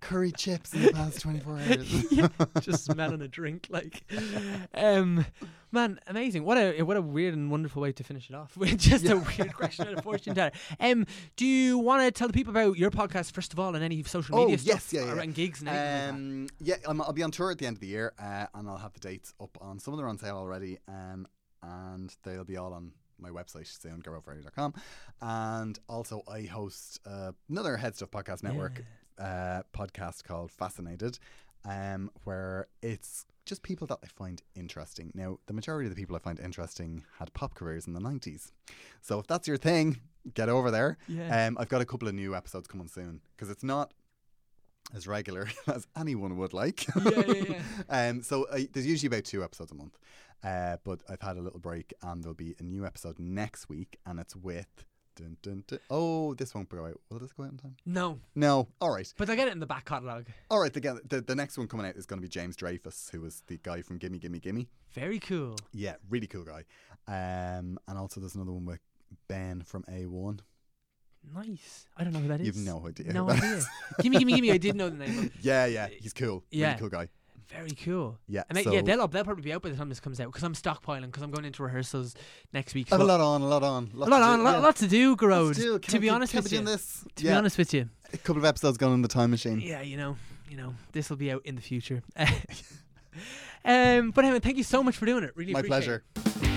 curry chips in the past twenty four hours. yeah, just smelling a drink. Like, um, man, amazing! What a what a weird and wonderful way to finish it off with just a weird question and a fortune teller. Um, do you want to tell the people about your podcast first of all and any social Oh, media yes, stuff yeah, yeah, yeah. and gigs and anything like? Um, yeah, I'm, I'll be on tour at the end of the year, uh, and I'll have the dates up on. Some of them are on sale already, um, and they'll be all on my website soon, garofriday.com. And also, I host uh, another Head Stuff Podcast Network uh, podcast called Fascinated, um, where it's just people that I find interesting. Now, the majority of the people I find interesting had pop careers in the 90s. So if that's your thing, get over there. Yeah. Um, I've got a couple of new episodes coming soon because it's not as regular as anyone would like. Yeah, yeah, yeah. um, so uh, there's usually about two episodes a month, uh, but I've had a little break, and there'll be a new episode next week, and it's with. Dun, dun, dun. Oh, this won't go out. Will this go out in time? No, No. All right. but I get it in the back catalogue. All right. The, the, the next one coming out is going to be James Dreyfus, who was the guy from Gimme Gimme Gimme. Very cool. Yeah, really cool guy. Um, and also there's another one with Ben from A1. Nice. I don't know who that is. You've no idea. No idea. gimme, gimme, gimme. I did know the name. Of. yeah, yeah, he's cool. Yeah. Really cool guy. Very cool. Yeah. And I- yeah, they'll they'll probably be out by the time this comes out because I'm stockpiling because I'm going into rehearsals next week. I have a lot on, a lot on. a lot on, a lot, yeah. lot to do, Gearóid. To. To be honest with you, this. to yeah. be honest with you, a couple of episodes gone in the time machine. yeah, you know, you know, this will be out in the future. um, but anyway, thank you so much for doing it. Really, My pleasure. it.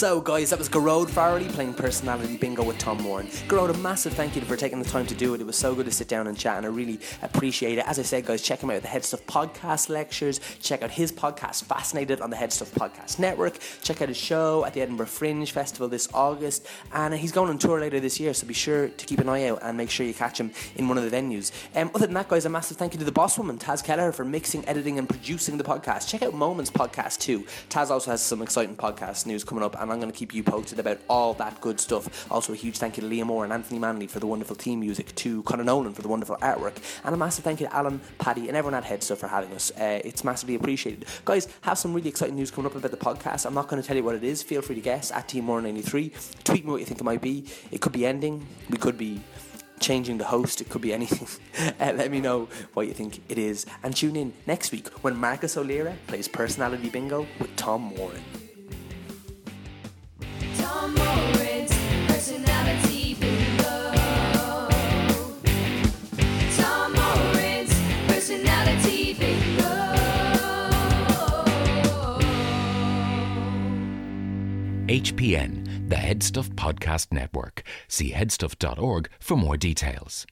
So, guys, that was Gearóid Farrelly playing Personality Bingo with Tom Moran. Gearóid, a massive thank you for taking the time to do it. It was so good to sit down and chat, and I really appreciate it. As I said, guys, check him out at the Head Stuff Podcast Lectures. Check out his podcast, Fascinated, on the Head Stuff Podcast Network. Check out his show at the Edinburgh Fringe Festival this August. And he's going on tour later this year, so be sure to keep an eye out and make sure you catch him in one of the venues. Um, other than that, guys, a massive thank you to the boss woman, Taz Keller, for mixing, editing, and producing the podcast. Check out Moments Podcast too. Taz also has some exciting podcast news coming up, and I'm going to keep you posted about all that good stuff. Also, a huge thank you to Liam Moore and Anthony Manley for the wonderful theme music, to Conor Nolan for the wonderful artwork, and a massive thank you to Alan, Paddy, and everyone at Headstuff for having us. Uh, it's massively appreciated. Guys, have some really exciting news coming up about the podcast. I'm not going to tell you what it is. Feel free to guess at Team Moore 93. Tweet me what you think it might be. It could be ending. We could be changing the host. It could be anything. uh, let me know what you think it is. And tune in next week when Marcus O'Leary plays Personality Bingo with Tom Warren. HPN, the Headstuff Podcast Network. See headstuff.org for more details.